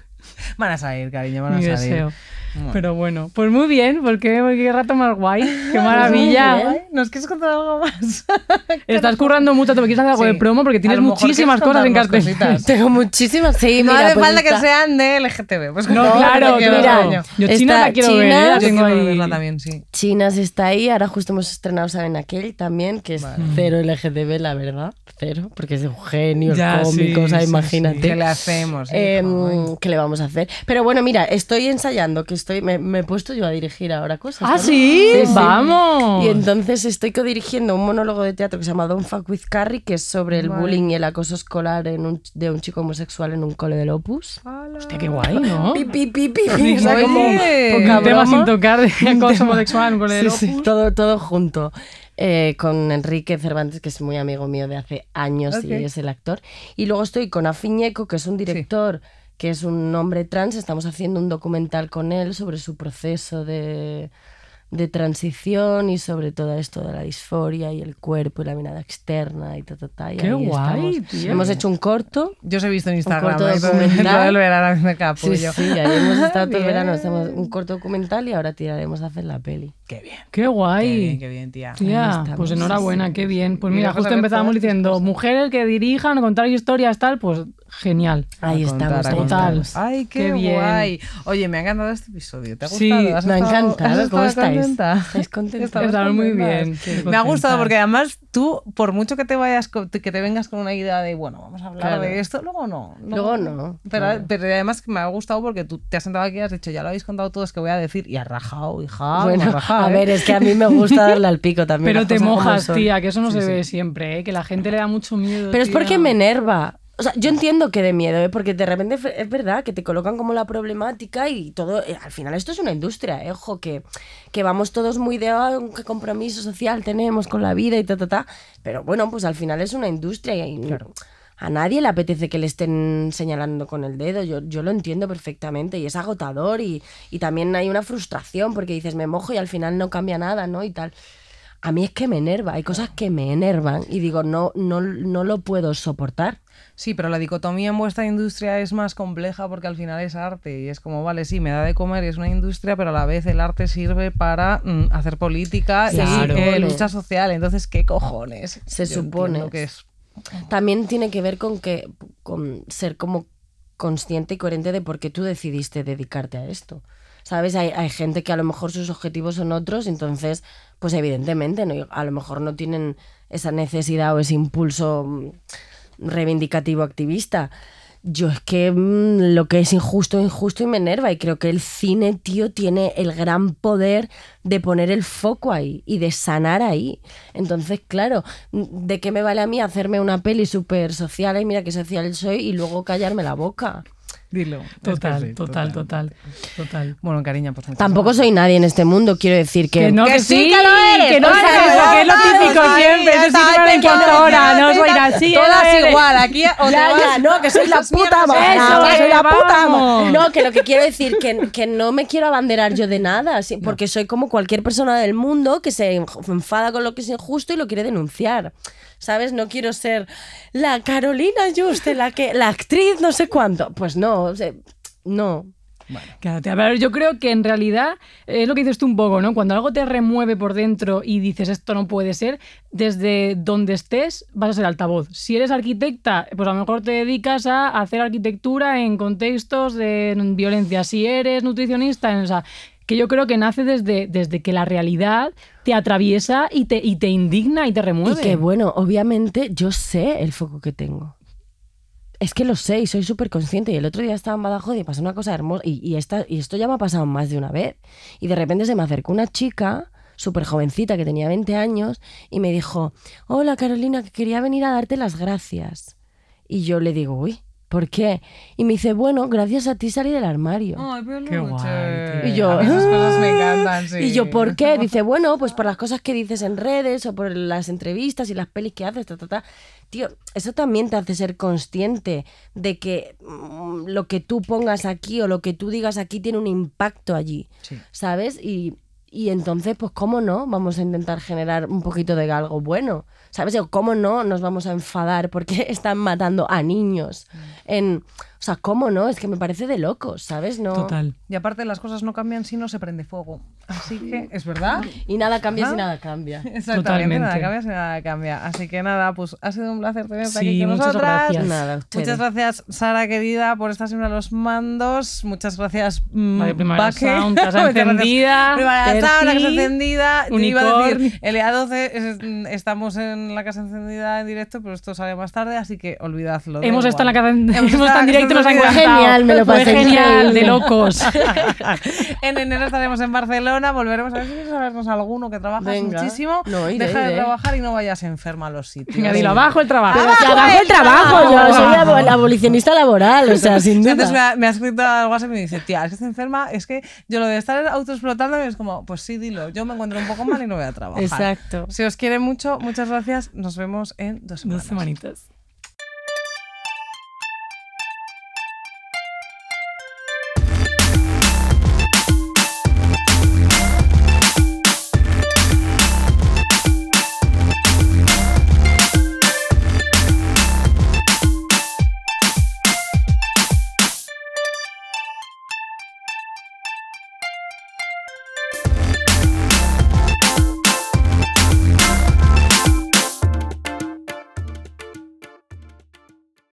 Van a salir, cariño, van a Mi salir. deseo. Bueno. Pero bueno, pues muy bien, porque qué rato más guay, qué maravilla. bien. Ay, ¿Nos quieres contar algo más? Estás currando mucho, te quieres hacer algo Sí. de promo porque tienes muchísimas cosas en contarnos cartel. cositas. Tengo muchísimas. Sí, no mira, hace pues falta que sean de LGTB. Pues No, claro, claro. cariño. Yo Está China la quiero ver, ¿eh? China, la tengo ahí. verla también, sí. Chinas está ahí, ahora justo hemos estrenado, ¿saben? Aquel también, que es Vale. cero LGTB, la verdad. Cero, porque es un genio, Ya, el cómico, sí, o sea, sí, imagínate. ¿Qué le hacemos? Em. ¿Qué le vamos a hacer? Pero bueno, mira, estoy ensayando, que estoy, me, me he puesto yo a dirigir ahora cosas. Ah, sí, Sí, sí. vamos. Y entonces estoy codirigiendo un monólogo de teatro que se llama Don't Fuck with Carrie, que es sobre el Vale. bullying y el acoso escolar en un- de un chico homosexual en un cole del Opus. Hostia, qué guay, ¿no? Pi, pi, pi, pi, O sea, como poca Un tema sin tocar de acoso homosexual con el Sí, sí, Opus. todo, todo junto. Eh, con Enrique Cervantes, que es muy amigo mío de hace años Ok. y es el actor. Y luego estoy con Afiñeco, que es un director, que es un hombre trans. Estamos haciendo un documental con él sobre su proceso de, de transición y sobre todo esto de la disforia y el cuerpo y la mirada externa y ta, ta, ta, y Qué ahí guay, tía. Hemos hecho un corto. Yo os he visto en Instagram. corto ¿eh? Todo- documental. todo el verano me capullo. Sí, sí, ahí hemos estado todo el Bien. verano. Estamos un corto documental y ahora tiraremos a hacer la peli. Qué bien. Qué Qué guay. bien, qué bien, tía. Tía, pues sí, enhorabuena, sí. qué bien. Pues mira, vamos a justo empezábamos diciendo, cosas. mujeres que dirijan, contar historias, tal, pues genial. Ahí contar, estamos, estamos. Ay, qué, Qué bien. guay. Oye, me ha encantado este episodio. ¿Te ha Sí, gustado? ¿Has Me ha encantado. ¿Cómo estáis? Contenta? ¿Estáis contentas? Estamos Estamos muy bien. Me ha gustado porque además tú, por mucho que te vayas, que te vengas con una idea de, bueno, vamos a hablar Claro. de esto, luego no. Luego no, Pero, claro. pero además me ha gustado porque tú te has sentado aquí y has dicho, ya lo habéis contado todo, es que voy a decir, y has rajado, hija. bueno, a ¿eh? ver, es que a mí me gusta darle al pico también. Pero te mojas, tía, que eso no Sí, se sí. ve siempre, ¿eh? que la gente le da mucho miedo. Pero es porque me enerva. O sea, yo entiendo que de miedo, ¿eh? porque de repente es verdad que te colocan como la problemática y todo. eh, al final, esto es una industria, ¿eh? ojo, que, que vamos todos muy de "Ah, qué compromiso social tenemos con la vida y ta, ta, ta. Pero bueno, pues al final es una industria y a nadie le apetece que le estén señalando con el dedo. Yo, yo lo entiendo perfectamente y es agotador y, y también hay una frustración porque dices, me mojo y al final no cambia nada, ¿no? Y tal. A mí es que me enerva, hay cosas que me enervan y digo, no, no, no lo puedo soportar. Sí, pero la dicotomía en vuestra industria es más compleja porque al final es arte y es como, vale, sí, me da de comer y es una industria, pero a la vez el arte sirve para mm, hacer política Claro. y eh, lucha social. Entonces, ¿qué cojones? Se Yo supone. que es También tiene que ver con que con ser como consciente y coherente de por qué tú decidiste dedicarte a esto. ¿Sabes? Hay, hay gente que a lo mejor sus objetivos son otros, entonces, pues evidentemente, ¿no? a lo mejor no tienen esa necesidad o ese impulso mm, reivindicativo activista. Yo es que mm, lo que es injusto, injusto y me enerva. Y creo que el cine, tío, tiene el gran poder de poner el foco ahí y de sanar ahí. Entonces, claro, mm, ¿de qué me vale a mí hacerme una peli súper social? Y mira qué social soy y luego callarme la boca. Dilo. Es que Total, sí, total, total, total. Bueno, cariño, pues Tampoco soy nadie en este mundo, quiero decir que. Que no, que, Que sí, que lo eres. que no eres eso, que es lo típico ahí, siempre. Eso sí que impostora, ya no soy así. Todas igual, aquí o Ya, no, que soy la puta no, que soy la puta. No, que lo que quiero decir que, que no me quiero abanderar yo de nada, porque soy como cualquier persona del mundo que se enfada con lo que es injusto y lo quiere denunciar. ¿Sabes? No quiero ser la Carolina Juste, la que la actriz no sé cuánto. Pues no, o sea, no. Claro, tía, pero yo creo que en realidad es lo que dices tú un poco, ¿no? Cuando algo te remueve por dentro y dices esto no puede ser, desde donde estés vas a ser altavoz. Si eres arquitecta, pues a lo mejor te dedicas a hacer arquitectura en contextos de violencia. Si eres nutricionista, o sea, que yo creo que nace desde, desde que la realidad te atraviesa y te, y te indigna y te remueve. Y bueno, obviamente yo sé el foco que tengo. Es que lo sé y soy súper consciente. Y el otro día estaba en Badajoz y pasó una cosa hermosa. Y, y, esta, y esto ya me ha pasado más de una vez. Y de repente se me acercó una chica súper jovencita que tenía 20 años y me dijo, hola Carolina, que quería venir a darte las gracias. Y yo le digo, uy, ¿por qué? Y me dice, bueno, gracias a ti salí del armario. Ay, peluche. Qué guay, tío. Y yo, A mí esas cosas me encantan, sí. Y yo, ¿por qué? Dice, bueno, pues por las cosas que dices en redes o por las entrevistas y las pelis que haces, ta, ta, ta. Tío, eso también te hace ser consciente de que mm, lo que tú pongas aquí o lo que tú digas aquí tiene un impacto allí, Sí. ¿sabes? Y, y entonces, pues, ¿cómo no? Vamos a intentar generar un poquito de algo bueno, ¿sabes? ¿cómo no nos vamos a enfadar porque están matando a niños? En, o sea, ¿cómo no? Es que me parece de locos, ¿sabes? No, Total. Y aparte las cosas no cambian si no se prende fuego. Así que, ¿es verdad? Y nada cambia si nada cambia. Exactamente, Totalmente. nada cambia si nada cambia. Así que nada, pues ha sido un placer tenerte Sí, aquí con muchas nosotras. gracias. Nada. Muchas gracias, Sara querida, por estar siempre a los mandos. Muchas gracias, mm, Primavera. Sound, casa encendida, Primavera Sound, la casa encendida. Te Iba a decir, el EA12 es- mm, estamos en la casa encendida en directo, pero esto sale más tarde, así que olvidadlo. da Hemos estado en la casa en, hemos estado en directo y nos ha encantado. Genial, me lo Fue pasé genial, increíble. de locos. en enero estaremos en Barcelona, volveremos a ver si quieres vernos alguno que trabajas Venga. muchísimo. No, iré, Deja de iré. trabajar y no vayas enferma a los sitios. Venga, dilo abajo el trabajo. Pero si abajo el trabajo, yo soy abo- abolicionista laboral, o sea, sin Antes me duda. ha, me ha escrito al WhatsApp y me dice, tía, es que estoy enferma, es que yo lo de estar autoexplotando es como, pues sí, dilo, yo me encuentro un poco mal y no voy a trabajar. Exacto. Si os quiere mucho, muchas gracias, nos vemos en dos semanas. Dos semanitas.